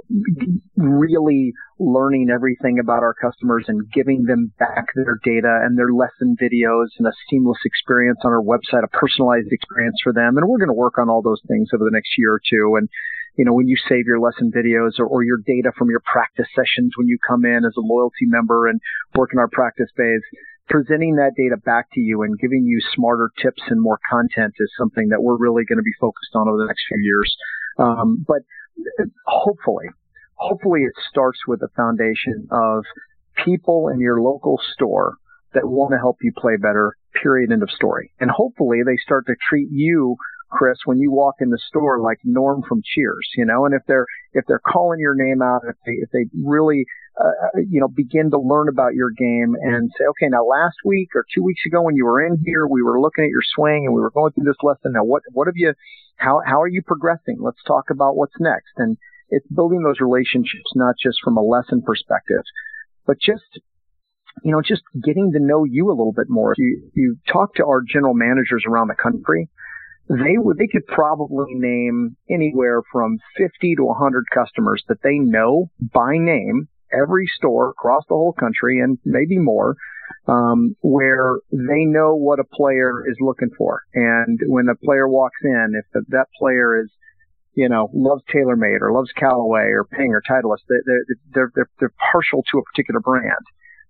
really learning everything about our customers and giving them back their data and their lesson videos and a seamless experience on our website, a personalized experience for them. And we're going to work on all those things over the next year or two. And you know, when you save your lesson videos or, or your data from your practice sessions when you come in as a loyalty member and work in our practice bays, presenting that data back to you and giving you smarter tips and more content is something that we're really going to be focused on over the next few years. Um, but hopefully, hopefully it starts with a foundation of people in your local store that want to help you play better, period, end of story. And hopefully they start to treat you Chris, when you walk in the store like Norm from Cheers, you know, and if they're if they're calling your name out, if they if they really uh, uh, you know begin to learn about your game and say, okay, now last week or two weeks ago when you were in here, we were looking at your swing and we were going through this lesson. Now what what have you? How how are you progressing? Let's talk about what's next. And it's building those relationships not just from a lesson perspective, but just you know, just getting to know you a little bit more. You, you talk to our general managers around the country they would they could probably name anywhere from 50 to 100 customers that they know by name every store across the whole country and maybe more um, where they know what a player is looking for and when a player walks in if the, that player is you know loves TaylorMade or loves Callaway or Ping or Titleist they're, they're, they're, they're partial to a particular brand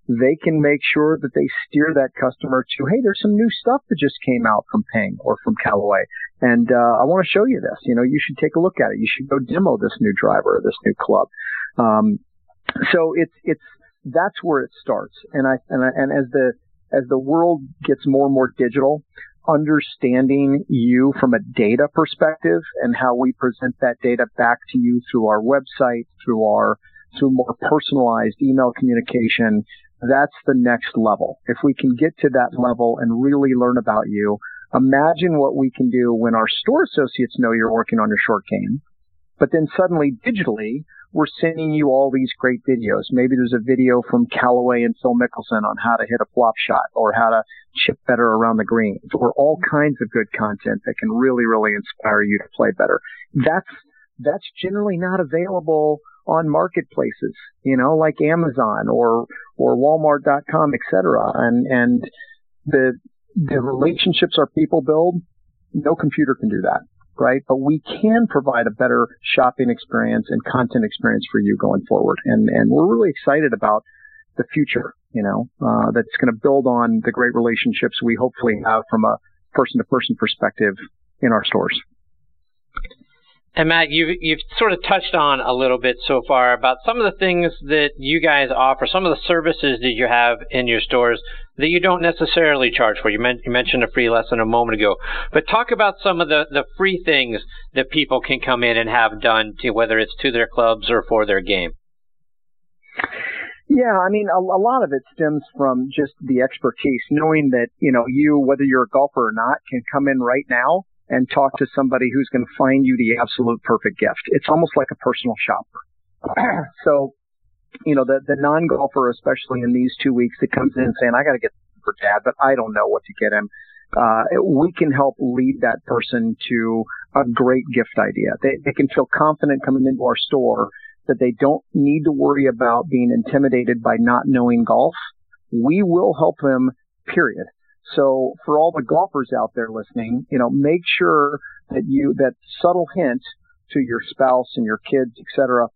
they can make sure that they steer that customer to, hey, there's some new stuff that just came out from Ping or from Callaway. And, uh, I want to show you this. You know, you should take a look at it. You should go demo this new driver or this new club. Um, so it's, it's, that's where it starts. And I, and I, and as the, as the world gets more and more digital, understanding you from a data perspective and how we present that data back to you through our website, through our, through more personalized email communication, that's the next level. If we can get to that level and really learn about you, imagine what we can do when our store associates know you're working on your short game. But then suddenly digitally, we're sending you all these great videos. Maybe there's a video from Callaway and Phil Mickelson on how to hit a flop shot or how to chip better around the greens or all kinds of good content that can really, really inspire you to play better. That's, that's generally not available on marketplaces, you know, like Amazon or or Walmart.com, et cetera. And and the the relationships our people build, no computer can do that, right? But we can provide a better shopping experience and content experience for you going forward. And and we're really excited about the future, you know, uh, that's going to build on the great relationships we hopefully have from a person to person perspective in our stores. And Matt, you've you've sort of touched on a little bit so far about some of the things that you guys offer, some of the services that you have in your stores that you don't necessarily charge for. You, you mentioned a free lesson a moment ago, but talk about some of the, the free things that people can come in and have done, to, whether it's to their clubs or for their game. Yeah, I mean, a, a lot of it stems from just the expertise, knowing that you know you, whether you're a golfer or not, can come in right now and talk to somebody who's going to find you the absolute perfect gift. It's almost like a personal shopper. so, you know, the, the non-golfer, especially in these two weeks that comes in saying, I got to get for dad, but I don't know what to get him. Uh, we can help lead that person to a great gift idea. They, they can feel confident coming into our store that they don't need to worry about being intimidated by not knowing golf. We will help them, period. So for all the golfers out there listening, you know, make sure that you, that subtle hint to your spouse and your kids, etc.,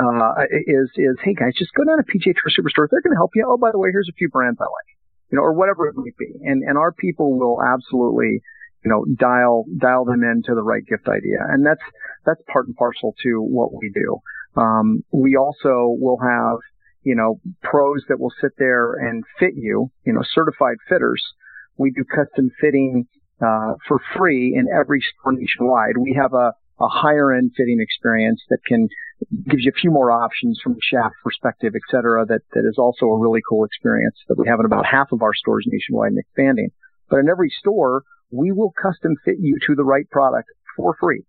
uh, is, is, hey guys, just go down to PGA Tour Superstore. They're going to help you. Oh, by the way, here's a few brands I like, you know, or whatever it might be. And, and our people will absolutely, you know, dial, dial them into the right gift idea. And that's, that's part and parcel to what we do. Um, we also will have, you know, pros that will sit there and fit you, you know, certified fitters we do custom fitting uh, for free in every store nationwide. We have a, a higher end fitting experience that can gives you a few more options from a shaft perspective, et cetera, that, that is also a really cool experience that we have in about half of our stores nationwide and expanding. But in every store, we will custom fit you to the right product for free.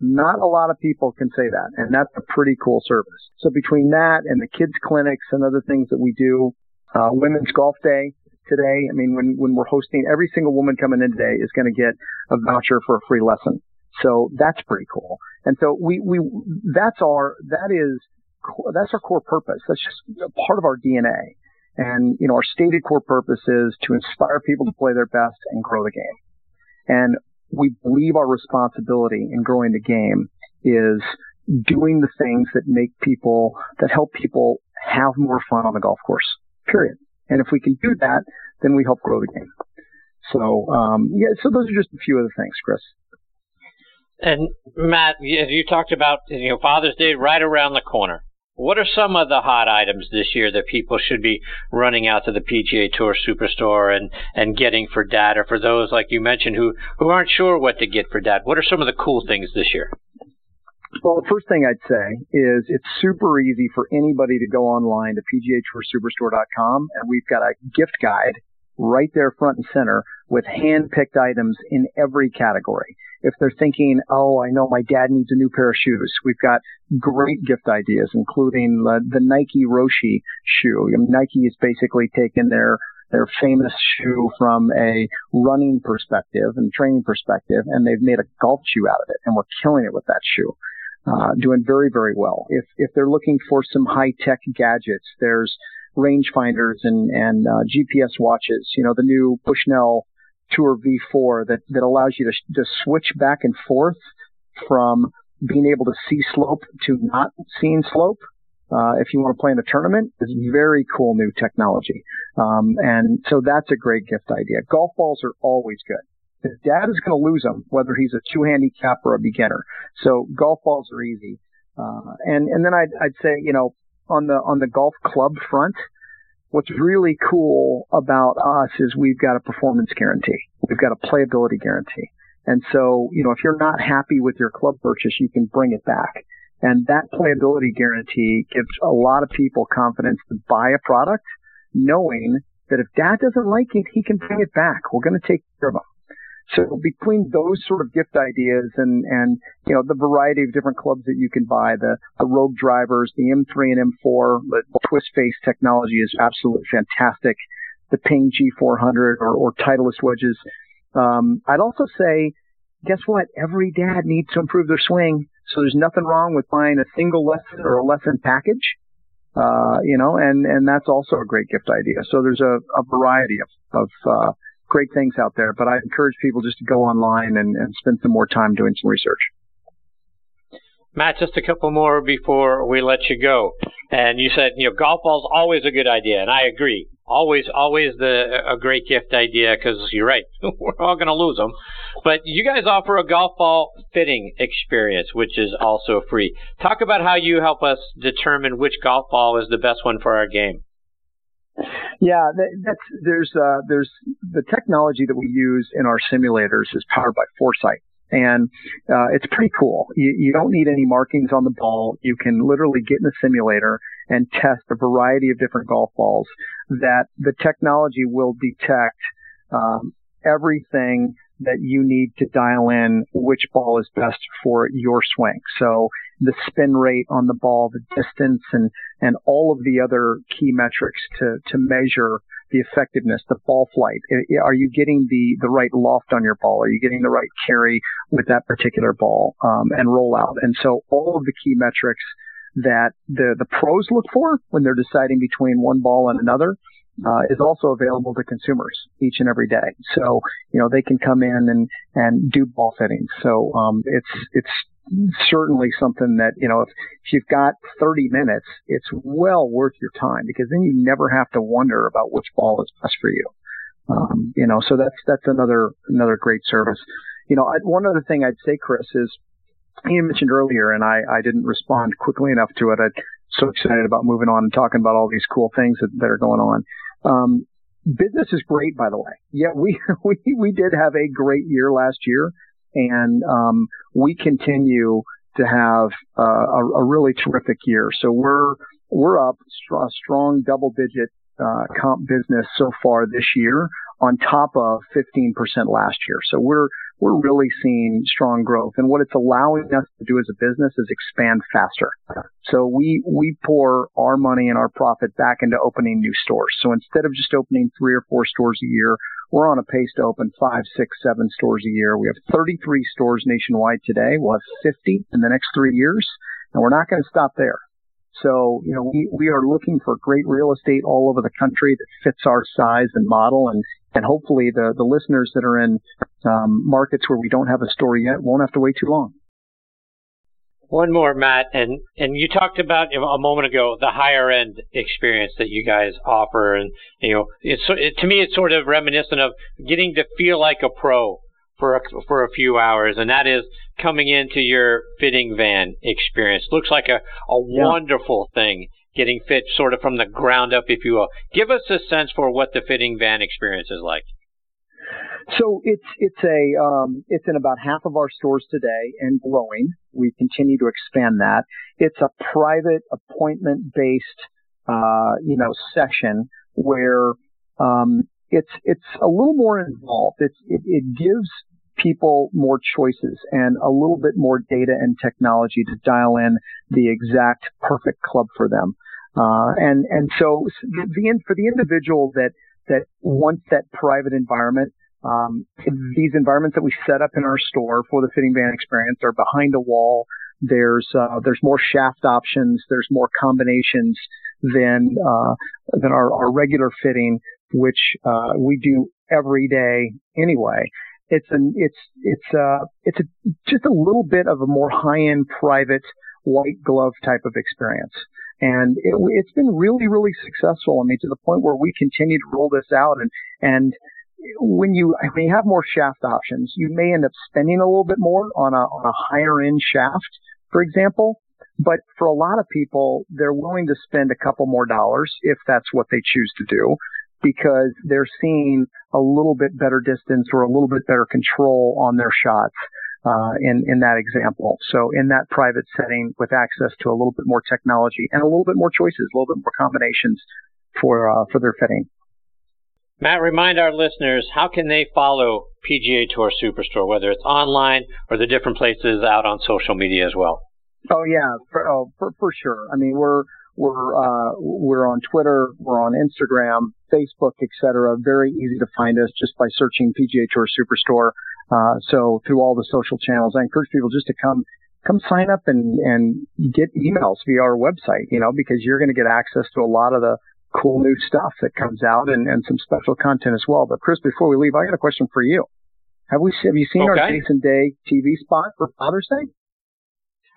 Not a lot of people can say that, and that's a pretty cool service. So between that and the kids clinics and other things that we do, uh, Women's Golf Day, today. I mean, when, when we're hosting, every single woman coming in today is going to get a voucher for a free lesson. So that's pretty cool. And so we, we, that's our, that is, that's our core purpose. That's just part of our DNA. And, you know, our stated core purpose is to inspire people to play their best and grow the game. And we believe our responsibility in growing the game is doing the things that make people, that help people have more fun on the golf course. Period. And if we can do that, then we help grow the game. So, um, yeah, so those are just a few of the things, Chris. And Matt, as you talked about you know Father's Day right around the corner. What are some of the hot items this year that people should be running out to the PGA Tour Superstore and, and getting for dad, or for those like you mentioned who, who aren't sure what to get for dad? What are some of the cool things this year? Well, the first thing I'd say is it's super easy for anybody to go online to PGATourSuperstore.com and we've got a gift guide right there front and center with hand-picked items in every category. If they're thinking, oh, I know my dad needs a new pair of shoes, we've got great gift ideas, including the, the Nike Roshe shoe. Nike has basically taken their their famous shoe from a running perspective and training perspective, and they've made a golf shoe out of it, and we're killing it with that shoe. Uh, doing very, very well. If if they're looking for some high tech gadgets, there's rangefinders and and uh, GPS watches. You know, the new Bushnell Tour V4 that that allows you to to switch back and forth from being able to see slope to not seeing slope. Uh, if you want to play in a tournament, is very cool new technology. Um, and so that's a great gift idea. Golf balls are always good. His dad is going to lose them, whether he's a two handicap or a beginner. So golf balls are easy. Uh, and, and then I'd, I'd say, you know, on the on the golf club front, what's really cool about us is we've got a performance guarantee. We've got a playability guarantee. And so, you know, if you're not happy with your club purchase, you can bring it back. And that playability guarantee gives a lot of people confidence to buy a product knowing that if dad doesn't like it, he can bring it back. We're going to take care of him. So between those sort of gift ideas and, and, you know, the variety of different clubs that you can buy, the, the Rogue drivers, the M3 and M4, the twist face technology is absolutely fantastic. The Ping G400 or, or Titleist wedges. Um, I'd also say, guess what? Every dad needs to improve their swing. So there's nothing wrong with buying a single lesson or a lesson package. Uh, you know, and, and that's also a great gift idea. So there's a, a variety of, of, uh, great things out there, but I encourage people just to go online and, and spend some more time doing some research. Matt, just a couple more before we let you go. And you said, you know, golf ball's always a good idea, and I agree. Always, always the a great gift idea because you're right. We're all going to lose them. But you guys offer a golf ball fitting experience, which is also free. Talk about how you help us determine which golf ball is the best one for our game. Yeah, that's there's uh, there's the technology that we use in our simulators is powered by Foresight, and uh, it's pretty cool. You, you don't need any markings on the ball. You can literally get in the simulator and test a variety of different golf balls. That the technology will detect um, everything that you need to dial in which ball is best for your swing. So the spin rate on the ball, the distance, and and all of the other key metrics to to measure the effectiveness, the ball flight. Are you getting the the right loft on your ball? Are you getting the right carry with that particular ball um, and rollout? And so all of the key metrics that the the pros look for when they're deciding between one ball and another uh, is also available to consumers each and every day. So, you know, they can come in and, and do ball fittings. So, um, it's, it's certainly something that, you know, if, if you've got 30 minutes, it's well worth your time because then you never have to wonder about which ball is best for you. Um, you know, so that's, that's another, another great service. You know, I, one other thing I'd say, Chris, is you mentioned earlier, and I, I didn't respond quickly enough to it. I'm so excited about moving on and talking about all these cool things that, that are going on. Um, business is great, by the way. Yeah, we, we, we did have a great year last year and, um, we continue to have uh, a, a, really terrific year. So we're, we're up a strong double digit, uh, comp business so far this year on top of 15% last year. So we're, we're really seeing strong growth. And what it's allowing us to do as a business is expand faster. So we, we pour our money and our profit back into opening new stores. So instead of just opening three or four stores a year, we're on a pace to open five, six, seven stores a year. We have 33 stores nationwide today. We'll have 50 in the next three years. And we're not going to stop there. So, you know, we, we are looking for great real estate all over the country that fits our size and model. And, and hopefully the, the listeners that are in um, markets where we don't have a store yet won't have to wait too long. One more, Matt, and and you talked about a moment ago the higher end experience that you guys offer, and you know, it's it, to me it's sort of reminiscent of getting to feel like a pro for a, for a few hours, and that is coming into your fitting van experience. Looks like a a yeah. wonderful thing getting fit sort of from the ground up, if you will. Give us a sense for what the fitting van experience is like. So it's it's a um, it's in about half of our stores today and growing. We continue to expand that. It's a private appointment based uh, you know session where um, it's it's a little more involved. It's it, it gives people more choices and a little bit more data and technology to dial in the exact perfect club for them. Uh, and and so the, for the individual that that wants that private environment, um, these environments that we set up in our store for the fitting van experience are behind a wall. There's uh, there's more shaft options. There's more combinations than uh, than our, our regular fitting, which uh, we do every day anyway. It's an it's it's uh it's a, just a little bit of a more high end private white glove type of experience. And it, has been really, really successful. I mean, to the point where we continue to roll this out and, and when you when you have more shaft options, you may end up spending a little bit more on a on a higher end shaft, for example. But for a lot of people, they're willing to spend a couple more dollars if that's what they choose to do, because they're seeing a little bit better distance or a little bit better control on their shots. Uh, in in that example, so in that private setting with access to a little bit more technology and a little bit more choices, a little bit more combinations for uh, for their fitting. Matt, remind our listeners how can they follow PGA Tour Superstore, whether it's online or the different places out on social media as well. Oh yeah, for, oh, for, for sure. I mean, we're we're uh, we're on Twitter, we're on Instagram, Facebook, etc. Very easy to find us just by searching PGA Tour Superstore. Uh, so through all the social channels, I encourage people just to come come sign up and and get emails via our website. You know, because you're going to get access to a lot of the cool new stuff that comes out and, and some special content as well. But Chris, before we leave, I got a question for you. Have we have you seen okay. our Jason Day TV spot for Father's Day?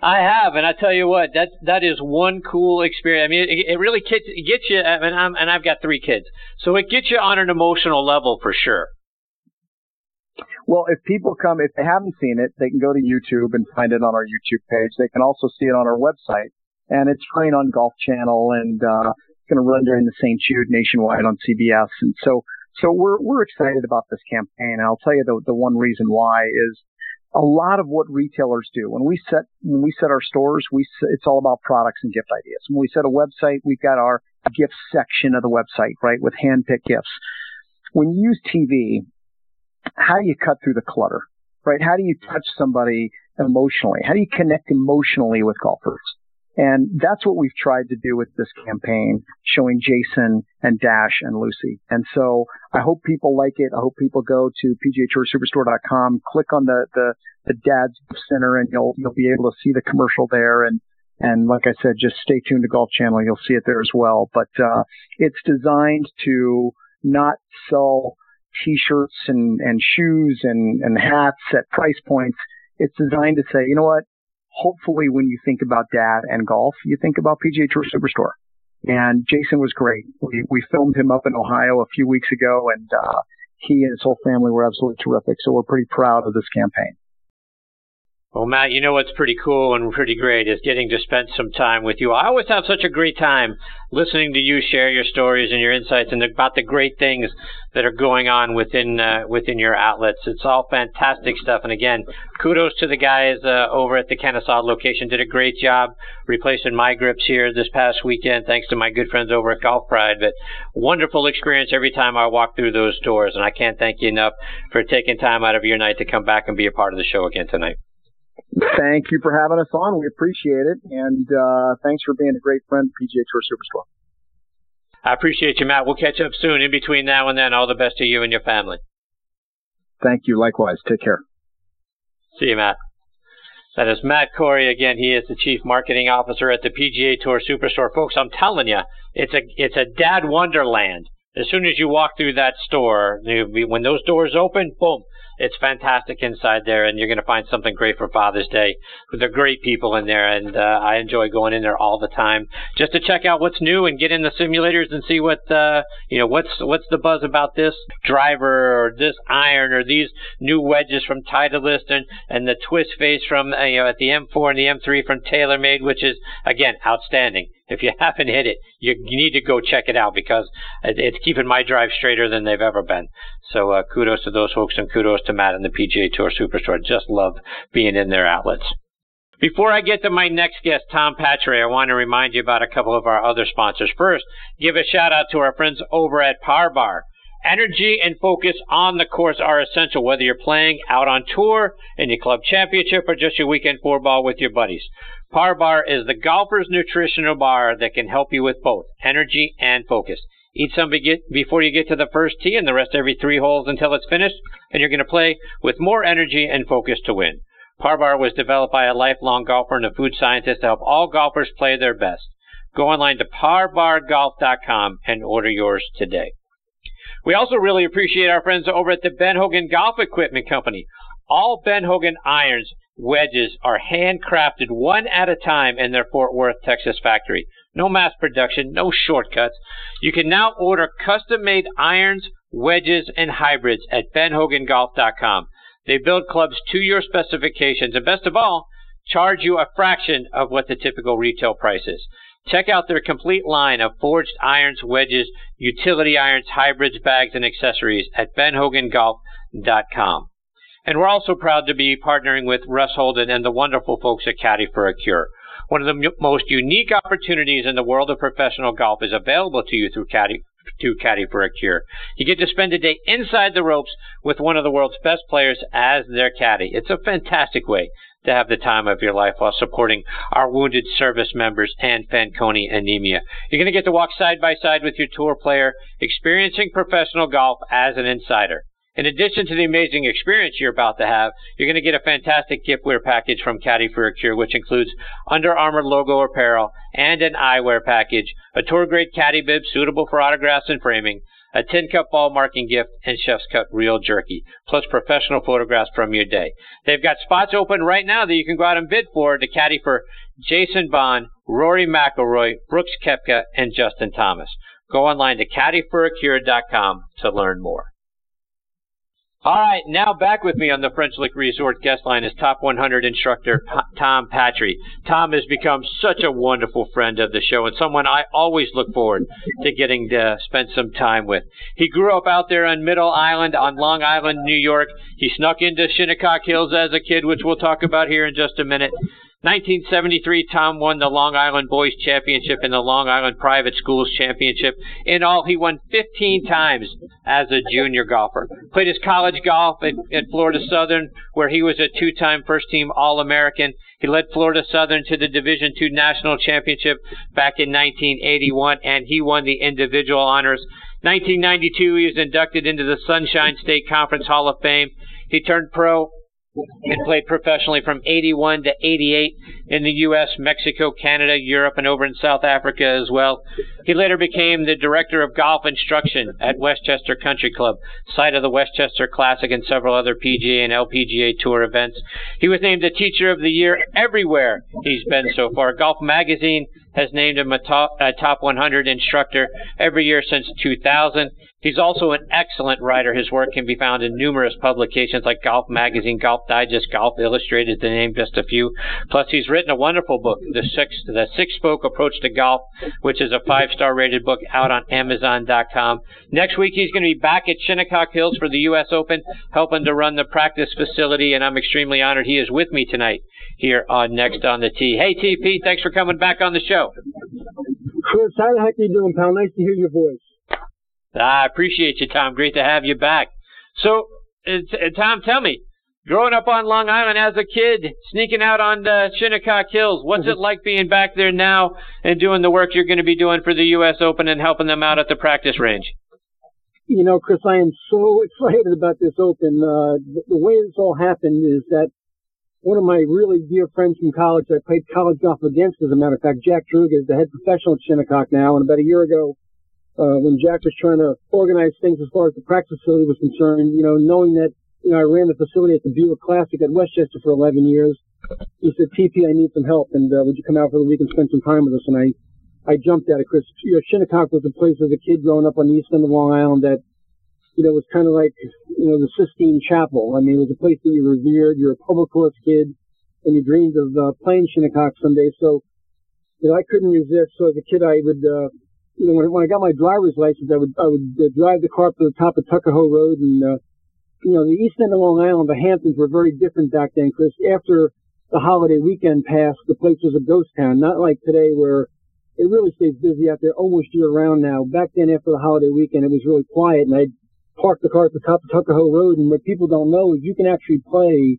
I have, and I tell you what, that that is one cool experience. I mean, it, it really gets, it gets you. I mean, I'm, and I've got three kids, so it gets you on an emotional level for sure. Well, if people come, if they haven't seen it, they can go to YouTube and find it on our YouTube page. They can also see it on our website, and it's running on Golf Channel and uh, it's going to run during the St. Jude nationwide on CBS. And so, so we're, we're excited about this campaign. And I'll tell you the, the one reason why is a lot of what retailers do when we set, when we set our stores, we, it's all about products and gift ideas. When we set a website, we've got our gift section of the website, right? With hand-picked gifts. When you use TV, how do you cut through the clutter, right? How do you touch somebody emotionally? How do you connect emotionally with golfers? And that's what we've tried to do with this campaign, showing Jason and Dash and Lucy. And so I hope people like it. I hope people go to pgatoursuperstore.com, click on the, the, the Dad's Center and you'll, you'll be able to see the commercial there. And, and like I said, just stay tuned to Golf Channel. You'll see it there as well. But, uh, it's designed to not sell t-shirts and, and shoes and, and hats at price points. It's designed to say, you know what? Hopefully when you think about dad and golf, you think about PGA Tour Superstore. And Jason was great. We, we filmed him up in Ohio a few weeks ago and, uh, he and his whole family were absolutely terrific. So we're pretty proud of this campaign. Well, Matt, you know what's pretty cool and pretty great is getting to spend some time with you. I always have such a great time listening to you share your stories and your insights and about the great things that are going on within uh, within your outlets. It's all fantastic stuff. And again, kudos to the guys uh, over at the Kennesaw location. Did a great job replacing my grips here this past weekend, thanks to my good friends over at Golf Pride. But wonderful experience every time I walk through those doors. And I can't thank you enough for taking time out of your night to come back and be a part of the show again tonight. Thank you for having us on. We appreciate it. And uh, thanks for being a great friend, PGA Tour Superstore. I appreciate you, Matt. We'll catch up soon. In between now and then, all the best to you and your family. Thank you. Likewise. Take care. See you, Matt. That is Matt Corey again. He is the chief marketing officer at the PGA Tour Superstore. Folks, I'm telling you, it's a it's a dad wonderland As soon as you walk through that store, when those doors open, boom, it's fantastic inside there, and you're going to find something great for Father's Day. They're great people in there, and uh, I enjoy going in there all the time just to check out what's new and get in the simulators and see what uh, you know what's what's the buzz about this driver or this iron or these new wedges from Titleist and and the twist face from uh, you know at the M4 and the M3 from TaylorMade, which is again outstanding. If you haven't hit it, you, need to go check it out because it, it's keeping my drive straighter than they've ever been. So uh, kudos to those folks and kudos to Matt and the PGA Tour Superstore. Just love being in their outlets. Before I get to my next guest, Tom Patri, I want to remind you about a couple of our other sponsors. First, give a shout out to our friends over at Par Bar. Energy and focus on the course are essential, whether you're playing out on tour, in your club championship, or just your weekend four ball with your buddies. Par Bar is the golfer's nutritional bar that can help you with both energy and focus. Eat some before you get to the first tee and the rest every three holes until it's finished, and you're going to play with more energy and focus to win. Par Bar was developed by a lifelong golfer and a food scientist to help all golfers play their best. Go online to parbargolf.com and order yours today. We also really appreciate our friends over at the Ben Hogan Golf Equipment Company. All Ben Hogan irons wedges are handcrafted one at a time in their Fort Worth, Texas factory. No mass production, no shortcuts. You can now order custom made irons, wedges, and hybrids at benhogangolf.com. They build clubs to your specifications and best of all, charge you a fraction of what the typical retail price is. Check out their complete line of forged irons, wedges, utility irons, hybrids, bags, and accessories at benhogangolf.com. And we're also proud to be partnering with Russ Holden and the wonderful folks at Caddy for a Cure. One of the m- most unique opportunities in the world of professional golf is available to you through Caddy to Caddy for a Cure. You get to spend a day inside the ropes with one of the world's best players as their caddy. It's a fantastic way to have the time of your life while supporting our wounded service members and Fanconi anemia. You're going to get to walk side by side with your tour player, experiencing professional golf as an insider. In addition to the amazing experience you're about to have, you're going to get a fantastic giftware package from Caddy for a Cure, which includes Under Armour logo apparel and an eyewear package, a tour grade caddy bib suitable for autographs and framing, a tin cup ball marking gift, and chef's cut real jerky, plus professional photographs from your day. They've got spots open right now that you can go out and bid for to caddy for Jason Bond, Rory McIlroy, Brooks Koepka, and Justin Thomas. Go online to caddyforacure.com to learn more. All right, now back with me on the French Lick Resort guest line is top 100 instructor Tom Patri. Tom has become such a wonderful friend of the show and someone I always look forward to getting to spend some time with. He grew up out there on Middle Island on Long Island, New York. He snuck into Shinnecock Hills as a kid, which we'll talk about here in just a minute. 1973, Tom won the Long Island Boys Championship and the Long Island Private Schools Championship. In all, he won 15 times as a junior golfer. Played his college golf at, at Florida Southern, where he was a two-time first-team All-American. He led Florida Southern to the Division II National Championship back in 1981, and he won the individual honors. 1992, he was inducted into the Sunshine State Conference Hall of Fame. He turned pro and played professionally from 81 to 88 in the U.S., Mexico, Canada, Europe, and over in South Africa as well. He later became the director of golf instruction at Westchester Country Club, site of the Westchester Classic and several other PGA and LPGA Tour events. He was named the Teacher of the Year everywhere he's been so far. Golf Magazine has named him a top, a top 100 instructor every year since 2000. He's also an excellent writer. His work can be found in numerous publications like Golf Magazine, Golf Digest, Golf Illustrated, to name just a few. Plus, he's written a wonderful book, The Six, the Six Spoke Approach to Golf, which is a five-star rated book out on Amazon.com. Next week, he's going to be back at Shinnecock Hills for the U.S. Open, helping to run the practice facility, and I'm extremely honored he is with me tonight here on Next on the Tee. Hey, TP, thanks for coming back on the show. Chris, how the heck are you doing, pal? Nice to hear your voice. I appreciate you, Tom. Great to have you back. So, uh, Tom, tell me, growing up on Long Island as a kid, sneaking out on the Shinnecock Hills, what's it like being back there now and doing the work you're going to be doing for the U.S. Open and helping them out at the practice range? You know, Chris, I am so excited about this Open. Uh, the, the way this all happened is that one of my really dear friends from college I played college golf against, as a matter of fact, Jack Druga is the head professional at Shinnecock now, and about a year ago, uh, when Jack was trying to organize things as far as the practice facility was concerned, you know, knowing that, you know, I ran the facility at the Buick Classic at Westchester for 11 years, he said, TP, I need some help, and uh, would you come out for the week and spend some time with us? And I, I jumped at it, Chris. You know, Shinnecock was a place as a kid growing up on the east end of Long Island that, you know, was kind of like, you know, the Sistine Chapel. I mean, it was a place that you revered. You're a public course kid, and you dreamed of uh, playing Shinnecock someday. So, you know, I couldn't resist. So as a kid, I would, uh, you know, when, when I got my driver's license, I would, I would uh, drive the car up to the top of Tuckahoe Road and, uh, you know, the east end of Long Island, the Hamptons were very different back then, Chris. After the holiday weekend passed, the place was a ghost town, not like today where it really stays busy out there almost year round now. Back then, after the holiday weekend, it was really quiet, and I'd park the car at the top of Tuckahoe Road. And what people don't know is you can actually play,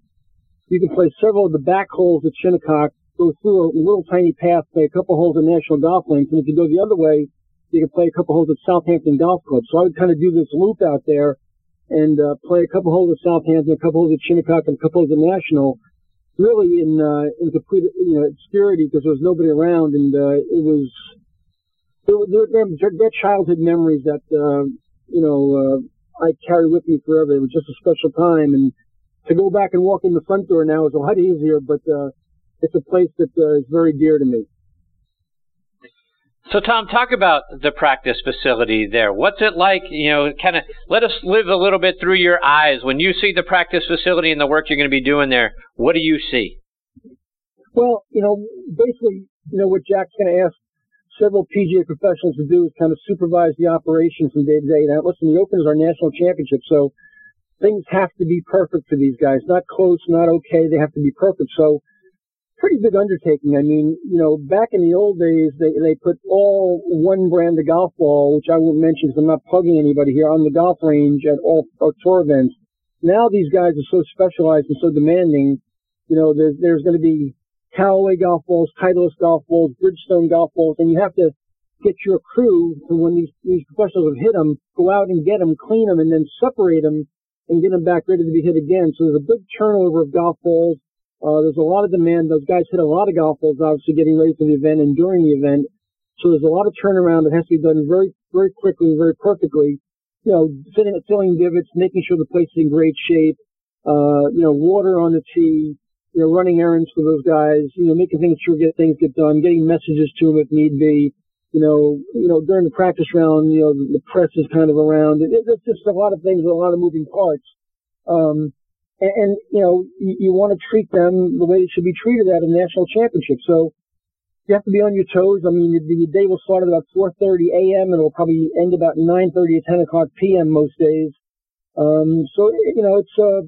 you can play several of the back holes at Shinnecock, go through a little tiny path, play a couple holes at National Golf Links, and if you go the other way, you can play a couple holes at Southampton Golf Club. So I would kind of do this loop out there and uh, play a couple holes at Southampton, a couple holes at Shinnecock, and a couple holes at National, really in uh, in complete you know obscurity because there was nobody around, and uh, it was they're childhood memories that uh, you know uh, I carry with me forever. It was just a special time, and to go back and walk in the front door now is a lot easier, but uh, it's a place that uh, is very dear to me. So, Tom, talk about the practice facility there. What's it like? You know, kind of let us live a little bit through your eyes. When you see the practice facility and the work you're going to be doing there, what do you see? Well, you know, basically, you know, what Jack's going to ask several PGA professionals to do is kind of supervise the operations from day to day. Now, listen, the Open is our national championship, so things have to be perfect for these guys. Not close, not okay. They have to be perfect. So, pretty big undertaking. I mean, you know, back in the old days, they they put all one brand of golf ball, which I won't mention because I'm not plugging anybody here, on the golf range at all, all tour events. Now these guys are so specialized and so demanding. You know, there's there's going to be Callaway golf balls, Titleist golf balls, Bridgestone golf balls, and you have to get your crew to when these these professionals have hit them, go out and get them, clean them, and then separate them and get them back ready to be hit again. So there's a big turnover of golf balls uh, there's a lot of demand. Those guys hit a lot of golf balls, obviously, getting ready for the event and during the event. So there's a lot of turnaround that has to be done very, very quickly, very perfectly. You know, filling, filling divots, making sure the place is in great shape. Uh, you know, water on the tee. You know, running errands for those guys. You know, making things sure get things get done. Getting messages to them if need be. You know, you know, during the practice round, you know, the, the press is kind of around. It, it's just a lot of things, a lot of moving parts. Um, and, and you know you, you want to treat them the way they should be treated at a national championship. So you have to be on your toes. I mean, the, the day will start at about 4:30 a.m. and it'll probably end about 9:30 or 10 o'clock p.m. most days. Um, so you know it's a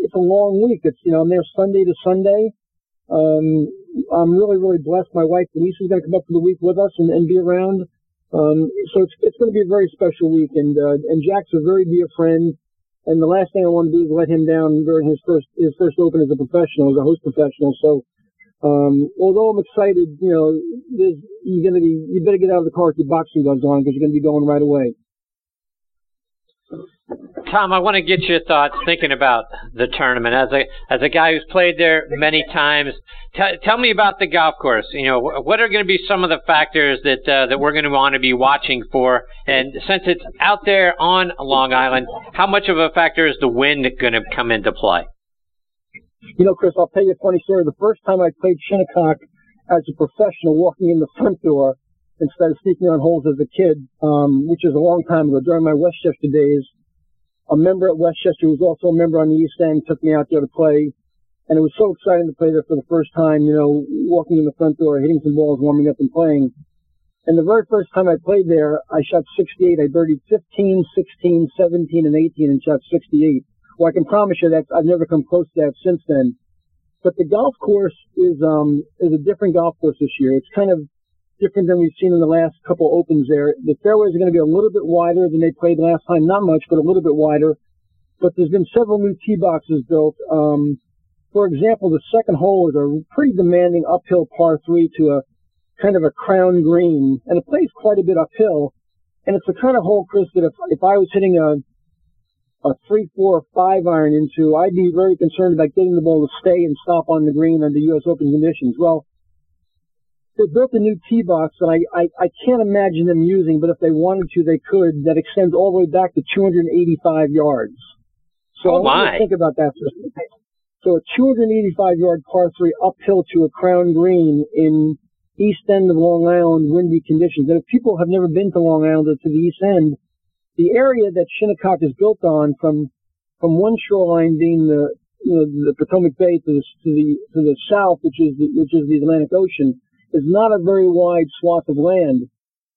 it's a long week. It's you know I'm there Sunday to Sunday. Um, I'm really really blessed. My wife Denise is going to come up for the week with us and, and be around. Um, so it's it's going to be a very special week. And uh, and Jack's a very dear friend. And the last thing I want to do is let him down during his first his first open as a professional, as a host professional. So, um, although I'm excited, you know, you're gonna be you better get out of the car with your boxing gloves on because you're gonna be going right away. Tom, I want to get your thoughts thinking about the tournament as a as a guy who's played there many times. T- tell me about the golf course. You know, what are going to be some of the factors that uh, that we're going to want to be watching for? And since it's out there on Long Island, how much of a factor is the wind going to come into play? You know, Chris, I'll tell you a funny story. The first time I played Shinnecock as a professional, walking in the front door instead of sneaking on holes as a kid, um, which is a long time ago, during my Westchester days a member at Westchester who was also a member on the East End took me out there to play. And it was so exciting to play there for the first time, you know, walking in the front door, hitting some balls, warming up and playing. And the very first time I played there, I shot 68. I birdied 15, 16, 17, and 18 and shot 68. Well, I can promise you that I've never come close to that since then. But the golf course is, um, is a different golf course this year. It's kind of different than we've seen in the last couple opens there. The fairways are going to be a little bit wider than they played last time. Not much, but a little bit wider. But there's been several new tee boxes built. Um, for example, the second hole is a pretty demanding uphill par three to a kind of a crown green, and it plays quite a bit uphill. And it's the kind of hole, Chris, that if, if I was hitting a a three, four, or five iron into, I'd be very concerned about getting the ball to stay and stop on the green under U.S. Open conditions. Well, they built a new tee box that I, I, I can't imagine them using, but if they wanted to, they could, that extends all the way back to 285 yards. So oh I want you to think about that for a second. So a 285 yard par three uphill to a crown green in east end of Long Island, windy conditions. And if people have never been to Long Island or to the east end, the area that Shinnecock is built on from, from one shoreline being the, you know, the Peconic Bay to the, to the, to the south, which is the, which is the Atlantic Ocean, is not a very wide swath of land.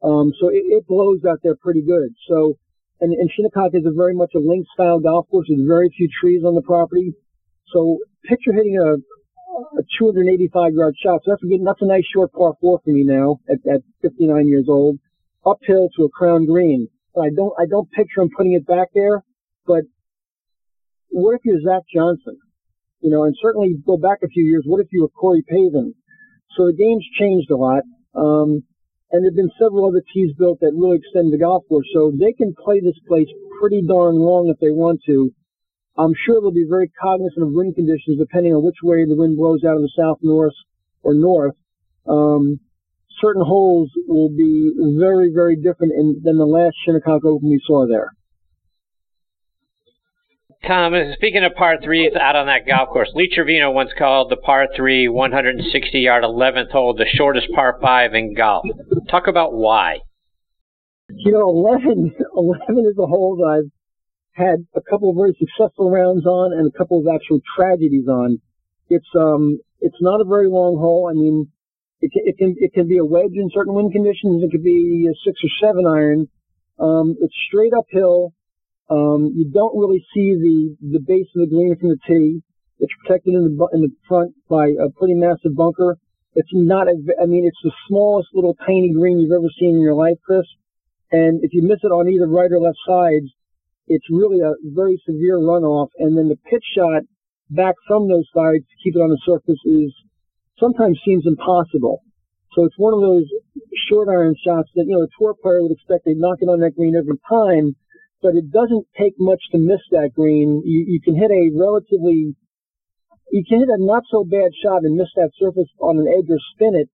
Um, so it, it blows out there pretty good. So, and, and Shinnecock is a very much a link style golf course with very few trees on the property. So picture hitting a, a 285 yard shot. So that's a good, that's a nice short par four for me now at, at 59 years old, uphill to a crown green. I don't, I don't picture him putting it back there, but what if you're Zach Johnson? You know, and certainly go back a few years. What if you were Corey Pavin? So the game's changed a lot. Um, and there have been several other tees built that really extend the golf course. So they can play this place pretty darn long if they want to. I'm sure they'll be very cognizant of wind conditions depending on which way the wind blows out of the south, north, or north. Um, certain holes will be very, very different in, than the last Shinnecock Open we saw there. Tom, speaking of par threes out on that golf course, Lee Trevino once called the par three 160 yard 11th hole the shortest par five in golf. Talk about why. You know, 11, 11 is a hole that I've had a couple of very successful rounds on and a couple of actual tragedies on. It's, um, it's not a very long hole. I mean, it can, it can, it can be a wedge in certain wind conditions. It could be a six or seven iron. Um, it's straight uphill. Um, you don't really see the, the base of the green from the tee. It's protected in the, in the front by a pretty massive bunker. It's not, a, I mean, it's the smallest little tiny green you've ever seen in your life, Chris. And if you miss it on either right or left sides, it's really a very severe runoff. And then the pitch shot back from those sides to keep it on the surface is sometimes seems impossible. So it's one of those short iron shots that, you know, a tour player would expect they'd knock it on that green every time, but it doesn't take much to miss that green. You, you can hit a relatively, you can hit a not so bad shot and miss that surface on an edge or spin it,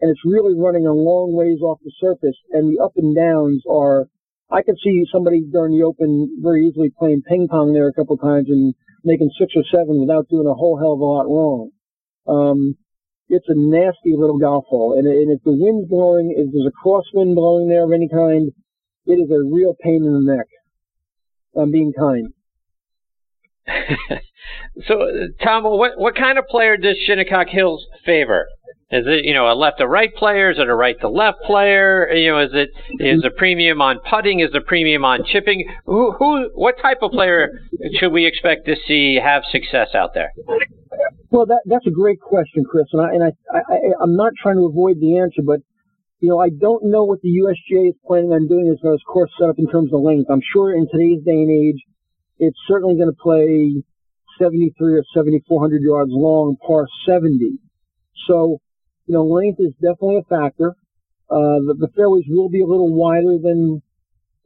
and it's really running a long ways off the surface, and the up and downs are, I could see somebody during the open very easily playing ping pong there a couple times and making six or seven without doing a whole hell of a lot wrong. Um, it's a nasty little golf hole, and, and if the wind's blowing, if there's a crosswind blowing there of any kind, it is a real pain in the neck. I'm being kind. so, Tom, what what kind of player does Shinnecock Hills favor? Is it you know a left to right player? Is it a right to left player? You know, is it is a premium on putting? Is a premium on chipping? Who who what type of player should we expect to see have success out there? Well, that that's a great question, Chris, and I and I, I I'm not trying to avoid the answer, but you know I don't know what the USGA is planning on doing as far as course setup in terms of length. I'm sure in today's day and age, it's certainly going to play 73 or 7400 yards long, par 70. So you know, length is definitely a factor. Uh, the, the, fairways will be a little wider than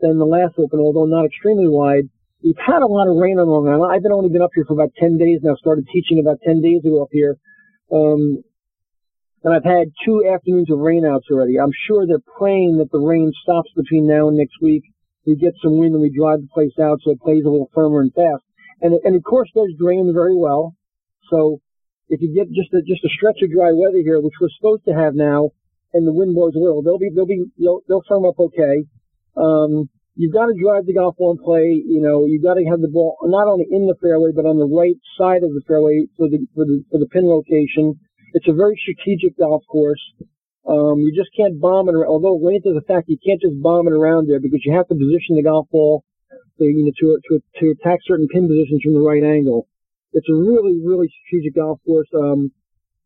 than the last Open, although not extremely wide. We've had a lot of rain on Long Island. I've been only been up here for about 10 days now. Started teaching about 10 days ago up here. Um, and I've had two afternoons of rainouts already. I'm sure they're praying that the rain stops between now and next week. We get some wind and we drive the place out so it plays a little firmer and fast. And, and of course, does drain very well. So if you get just a, just a stretch of dry weather here, which we're supposed to have now, and the wind blows a little, they'll be they'll be they'll, they'll firm up okay. Um, you've got to drive the golf ball and play. You know, you've got to have the ball not only in the fairway but on the right side of the fairway for the for the for the pin location. It's a very strategic golf course. Um, you just can't bomb it around. Although length is a fact, you can't just bomb it around there because you have to position the golf ball to, you know, to, to, to attack certain pin positions from the right angle. It's a really, really strategic golf course. Um,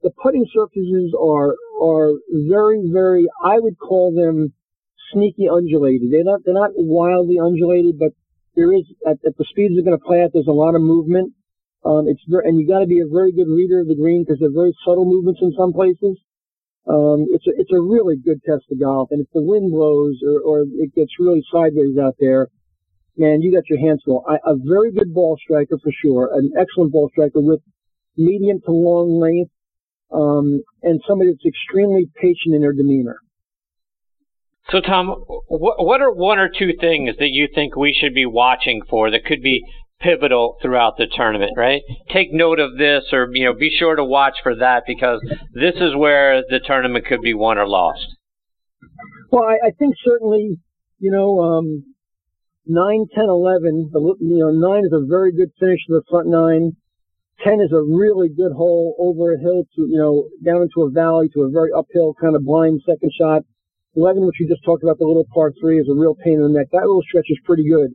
the putting surfaces are are very, very. I would call them sneaky undulated. They're not they're not wildly undulated, but there is at, at the speeds they're going to play at. There's a lot of movement. Um, it's very, and you got to be a very good reader of the green because they're very subtle movements in some places. Um, it's a it's a really good test of golf, and if the wind blows or, or it gets really sideways out there, man, you got your hands full. I, a very good ball striker for sure, an excellent ball striker with medium to long length. um, and somebody that's extremely patient in their demeanor. So, Tom, what, what are one or two things that you think we should be watching for that could be pivotal throughout the tournament, right? Take note of this or, you know, be sure to watch for that because this is where the tournament could be won or lost. Well, I, I think certainly, you know, um, 9, 10, 11, the, you know, 9 is a very good finish to the front nine. 10 is a really good hole over a hill to, you know, down into a valley to a very uphill kind of blind second shot. 11, which you just talked about, the little par three is a real pain in the neck. That little stretch is pretty good.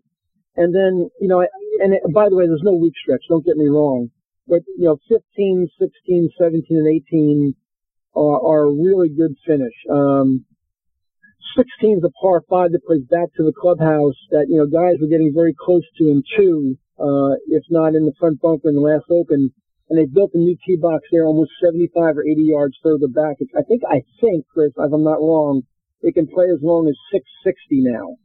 And then, you know, and it, by the way, there's no weak stretch. Don't get me wrong. But, you know, 15, 16, 17, and 18 are, are a really good finish. Um, 16 is a par five that plays back to the clubhouse that, you know, guys were getting very close to in two, uh, if not in the front bunker in the last open. And they built a new tee box there almost 75 or 80 yards further back. I think, I think, Chris, if I'm not wrong, it can play as long as 660 now.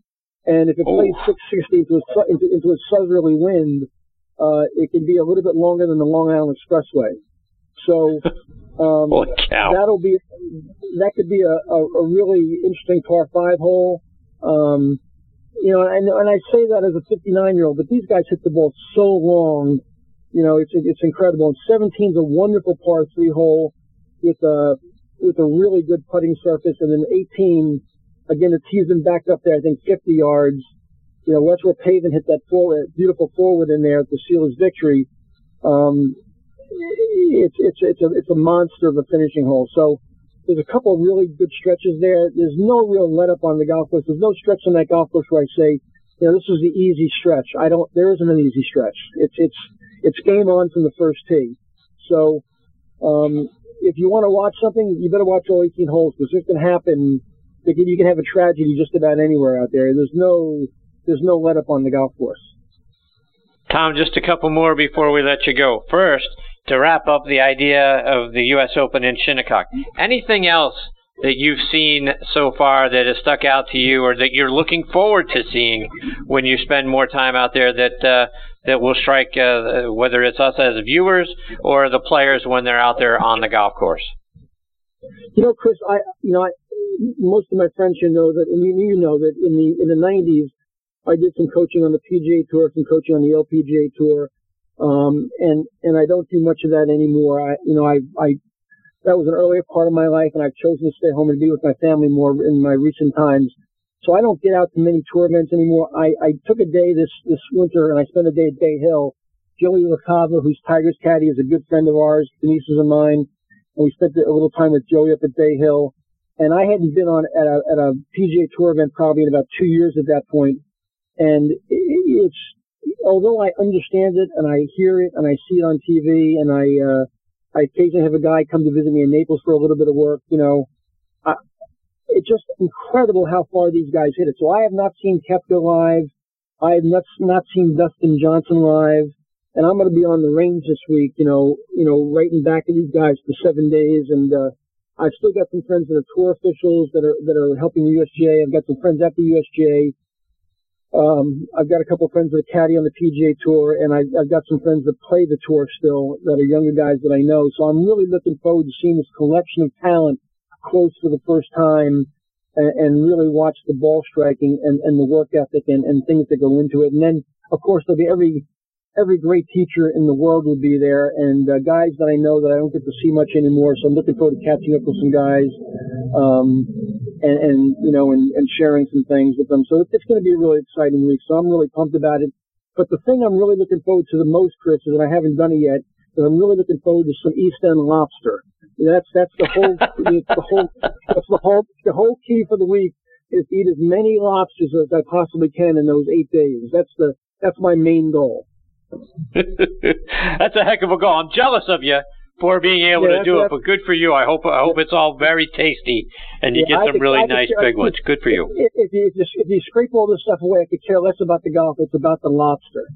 And if it oh. plays 660 into a, into, into a southerly wind, uh, it can be a little bit longer than the Long Island Expressway. So, um, that'll be, that could be a, a, a really interesting par five hole. Um, you know, and, and I say that as a 59 year old, but these guys hit the ball so long, you know, it's, it's incredible. And 17 is a wonderful par three hole with a, with a really good putting surface. And then 18, again, the tee's been backed up there, I think 50 yards. You know, that's where hit that forward, beautiful forward in there to seal his victory. Um, it's, it's, it's a, it's a monster of a finishing hole. So there's a couple of really good stretches there. There's no real let up on the golf course. There's no stretch on that golf course where I say, you know, this is the easy stretch. I don't, there isn't an easy stretch. It's, it's, it's game on from the first tee. So, um, if you want to watch something, you better watch all 18 holes because this can happen. You can have a tragedy just about anywhere out there. There's no there's no let up on the golf course. Tom, just a couple more before we let you go. First, to wrap up the idea of the U.S. Open in Shinnecock, anything else that you've seen so far that has stuck out to you, or that you're looking forward to seeing when you spend more time out there that uh, that will strike, uh, whether it's us as viewers or the players when they're out there on the golf course? You know, Chris, I you know I, most of my friends you know that, and you, you know that in the in the '90s, I did some coaching on the PGA Tour, some coaching on the LPGA Tour, um, and and I don't do much of that anymore. I you know I I that was an earlier part of my life, and I've chosen to stay home and be with my family more in my recent times. So I don't get out to many tour events anymore. I, I took a day this this winter, and I spent a day at Bay Hill. Joey LaCava, who's Tiger's caddy, is a good friend of ours. Denise is of mine, and we spent a little time with Joey up at Bay Hill. And I hadn't been on at a at a PGA Tour event probably in about two years at that point. And it's although I understand it and I hear it and I see it on TV and I uh, I occasionally have a guy come to visit me in Naples for a little bit of work. You know, I, it's just incredible how far these guys hit it. So I have not seen Koepka live. I have not not seen Dustin Johnson live, and I'm going to be on the range this week. You know, you know, writing back to these guys for seven days, and uh, I've still got some friends that are tour officials that are that are helping the USGA. I've got some friends at the USGA um, I've got a couple of friends that are caddy on the PGA Tour, and I, I've got some friends that play the tour still that are younger guys that I know. So I'm really looking forward to seeing this collection of talent close for the first time and, and really watch the ball striking and, and the work ethic and, and things that go into it. And then, of course, there'll be every every great teacher in the world will be there, and uh, guys that I know that I don't get to see much anymore. So I'm looking forward to catching up with some guys. Um, and, and you know, and, and sharing some things with them. So it's going to be a really exciting week. So I'm really pumped about it. But the thing I'm really looking forward to the most, Chris, is that I haven't done it yet. But I'm really looking forward to some East End lobster. That's that's the whole the whole that's the whole the whole key for the week is eat as many lobsters as I possibly can in those eight days. That's the that's my main goal. that's a heck of a goal. I'm jealous of you for being able yeah, to do it. But good for you. I hope I hope it's all very tasty and you yeah, get some really nice big ones. Good for you. If, if you if you scrape all this stuff away, I could care less about the golf. It's about the lobster.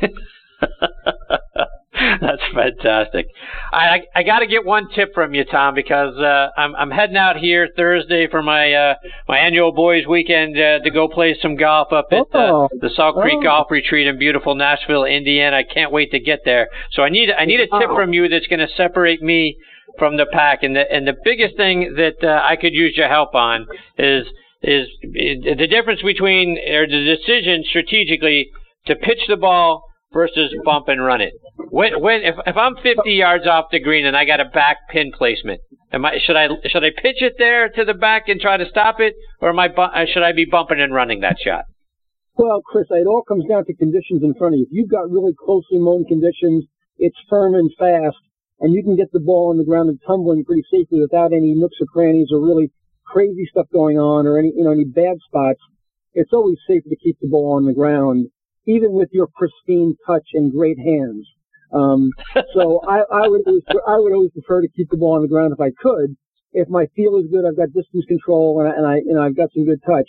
That's fantastic. I I, I got to get one tip from you, Tom, because uh, I'm I'm heading out here Thursday for my uh, my annual boys weekend uh, to go play some golf up at uh, oh. the Salt Creek oh. Golf Retreat in beautiful Nashville, Indiana. I can't wait to get there. So I need I need a tip from you that's going to separate me from the pack, and the and the biggest thing that uh, I could use your help on is is the difference between or the decision strategically to pitch the ball versus bump and run it. When when if if I'm 50 yards off the green and I got a back pin placement, am I should I should I pitch it there to the back and try to stop it, or am I uh, should I be bumping and running that shot? Well, Chris, it all comes down to conditions in front of you. If you've got really closely mown conditions, it's firm and fast, and you can get the ball on the ground and tumbling pretty safely without any nooks or crannies or really crazy stuff going on or any you know any bad spots. It's always safer to keep the ball on the ground even with your pristine touch and great hands. Um, so I, I would always, I would always prefer to keep the ball on the ground if I could. If my feel is good, I've got distance control and I, and I you know I've got some good touch.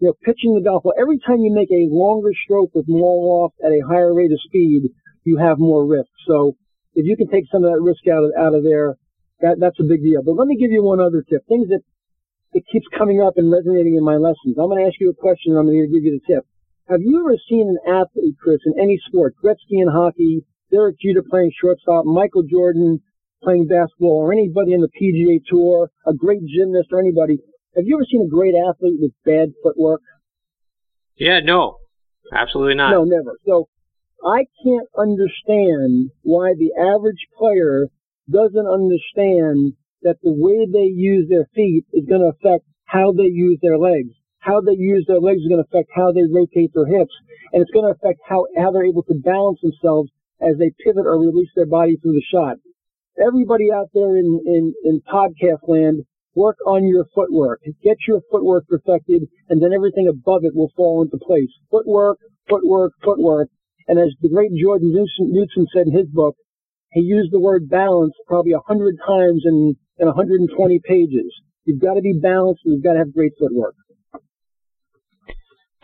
You know, pitching the golf ball. Every time you make a longer stroke with more loft at a higher rate of speed, you have more risk. So if you can take some of that risk out of out of there, that that's a big deal. But let me give you one other tip. Things that it keeps coming up and resonating in my lessons. I'm going to ask you a question. and I'm going to give you the tip. Have you ever seen an athlete, Chris, in any sport, Gretzky in hockey, Derek Jeter playing shortstop, Michael Jordan playing basketball, or anybody in the PGA Tour, a great gymnast, or anybody? Have you ever seen a great athlete with bad footwork? Yeah, no, absolutely not. No, never. So I can't understand why the average player doesn't understand that the way they use their feet is going to affect how they use their legs how they use their legs is going to affect how they rotate their hips, and it's going to affect how, how they're able to balance themselves as they pivot or release their body through the shot. Everybody out there in, in, in podcast land, work on your footwork. Get your footwork perfected, and then everything above it will fall into place. Footwork, footwork, footwork. And as the great Jordan Newton said in his book, he used the word balance probably a hundred times in, in 120 pages. You've got to be balanced and you've got to have great footwork.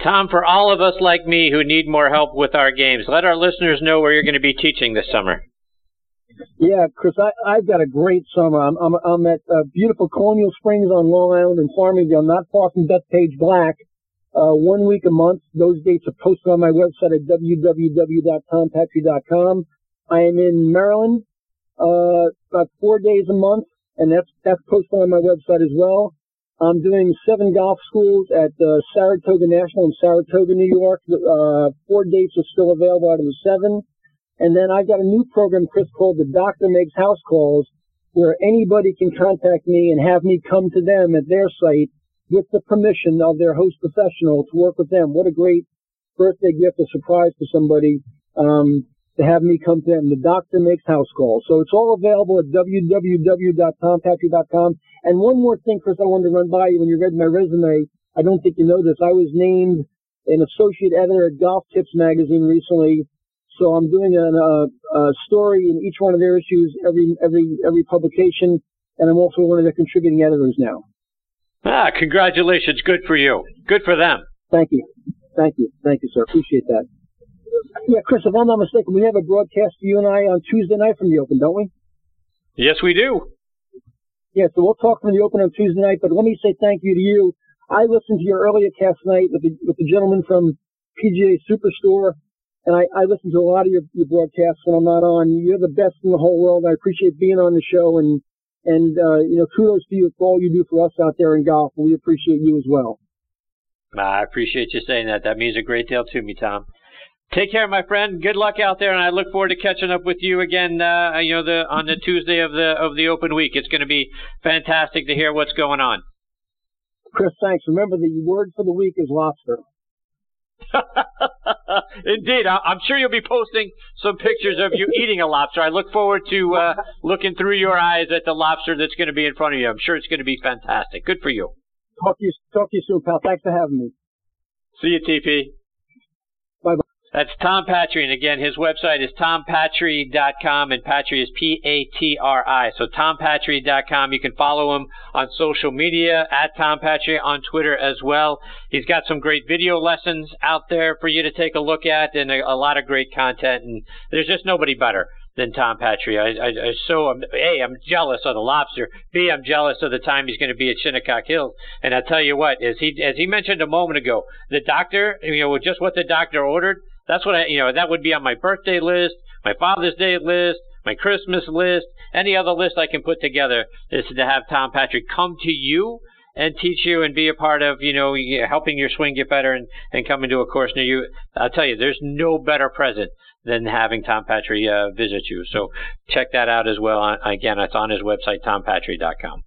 Tom, for all of us like me who need more help with our games, let our listeners know where you're going to be teaching this summer. Yeah, Chris, I, I've got a great summer. I'm, I'm, I'm at uh, beautiful Colonial Springs on Long Island and Farmingdale, not far from Bethpage Black. Uh, one week a month. Those dates are posted on my website at www.tompatri.com. I am in Maryland, uh, about four days a month, and that's, that's posted on my website as well. I'm doing seven golf schools at uh, Saratoga National in Saratoga, New York. Uh, four dates are still available out of the seven. And then I've got a new program, Chris, called The Doctor Makes House Calls, where anybody can contact me and have me come to them at their site with the permission of their host professional to work with them. What a great birthday gift, a surprise for somebody. Um, to have me come to them. The doctor makes house calls. So it's all available at www.tompatri.com. And one more thing, Chris, I wanted to run by you when you read my resume. I don't think you know this. I was named an associate editor at Golf Tips magazine recently. So I'm doing a, a, a story in each one of their issues every every every publication, and I'm also one of their contributing editors now. Ah, congratulations! Good for you. Good for them. Thank you, thank you, thank you, sir. Appreciate that. Yeah, Chris, if I'm not mistaken, we have a broadcast for you and I on Tuesday night from the Open, don't we? Yes, we do. Yeah, so we'll talk from the Open on Tuesday night, but let me say thank you to you. I listened to your earlier cast tonight with the, with the gentleman from PGA Superstore, and I, I listen to a lot of your, your broadcasts when I'm not on. You're the best in the whole world. I appreciate being on the show, and and uh, you know, kudos to you for all you do for us out there in golf. We appreciate you as well. I appreciate you saying that. That means a great deal to me, Tom. Take care, my friend. Good luck out there, and I look forward to catching up with you again. Uh, you know, the on the Tuesday of the of the Open Week. It's going to be fantastic to hear what's going on. Chris, thanks. Remember, the word for the week is lobster. Indeed, I'm sure you'll be posting some pictures of you eating a lobster. I look forward to uh, looking through your eyes at the lobster that's going to be in front of you. I'm sure it's going to be fantastic. Good for you. Talk to you, talk to you soon, pal. Thanks for having me. See you, TP. That's Tom Patri. And again, his website is tompatri.com, and Patri is P A T R I. So tompatri.com. You can follow him on social media at Tom Patri on Twitter as well. He's got some great video lessons out there for you to take a look at and a, a lot of great content. And there's just nobody better than Tom Patri. I, I, I so I'm, a I'm jealous of the lobster. B I'm jealous of the time he's going to be at Shinnecock Hills. And I tell you what, as he as he mentioned a moment ago, the doctor, you know, just what the doctor ordered that's what I, you know, that would be on my birthday list, my Father's Day list, my Christmas list, any other list I can put together is to have Tom Patrick come to you and teach you and be a part of, you know, helping your swing get better and, and coming to a course near you. I'll tell you, there's no better present than having Tom Patri uh, visit you. So check that out as well. Again, it's on his website, tompatri.com.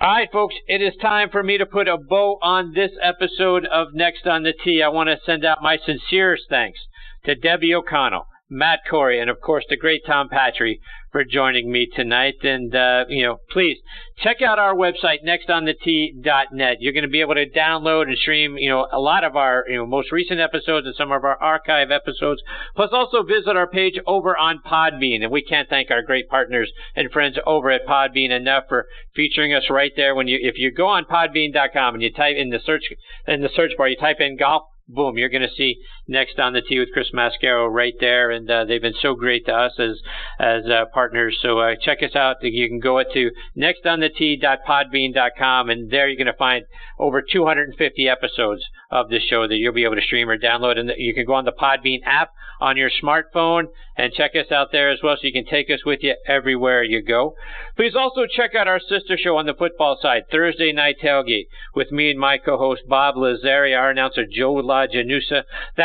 All right, folks, it is time for me to put a bow on this episode of Next on the Tee. I want to send out my sincerest thanks to Debbie O'Connell, Matt Corey, and of course the great Tom Patri for joining me tonight. And, uh, you know, please check out our website, nextonthetee.net. You're going to be able to download and stream, you know, a lot of our, you know, most recent episodes and some of our archive episodes. Plus also visit our page over on Podbean. And we can't thank our great partners and friends over at Podbean enough for featuring us right there. When you, if you go on podbean.com and you type in the search, in the search bar, you type in golf boom, you're going to see next on the tee with Chris Mascaro right there, and uh, they've been so great to us as as uh, partners. So uh, check us out. You can go to nextonthetee.podbean.com, and there you're going to find over 250 episodes of this show that you'll be able to stream or download. And you can go on the Podbean app on your smartphone and check us out there as well, so you can take us with you everywhere you go. Please also check out our sister show on the football side, Thursday Night Tailgate, with me and my co-host Bob Lazari, our announcer Joe La Janusa.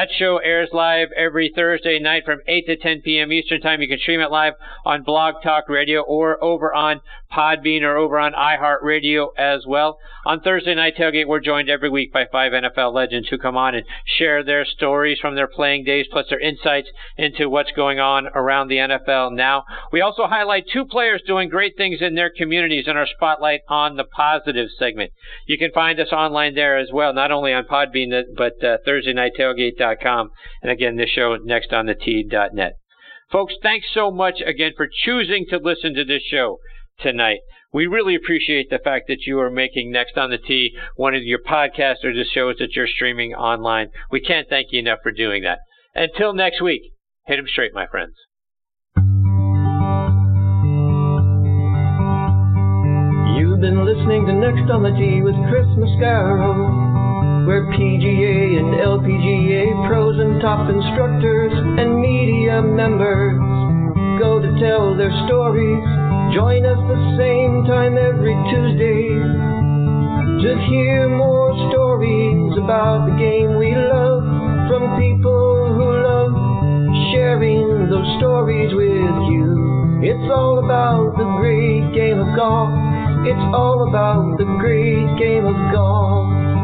That show airs live every Thursday night from 8 to 10 p.m. Eastern Time. You can stream it live on Blog Talk Radio or over on Podbean or over on iHeartRadio as well. On Thursday Night Tailgate, we're joined every week by five NFL legends who come on and share their stories from their playing days, plus their insights into what's going on around the NFL now. We also highlight two players doing great things in their communities in our Spotlight on the Positive segment. You can find us online there as well, not only on Podbean, but uh, ThursdayNightTailgate.com. And again, this show next on the T.net. Folks, thanks so much again for choosing to listen to this show tonight. We really appreciate the fact that you are making Next on the Tee one of your podcasts or the shows that you're streaming online. We can't thank you enough for doing that. Until next week, hit them straight, my friends. You've been listening to Next on the Tee with Chris Mascaro, where PGA and LPGA pros and top instructors and media members go to tell their stories. Join us the same time every Tuesday to hear more stories about the game we love from people who love sharing those stories with you. It's all about the great game of golf. It's all about the great game of golf.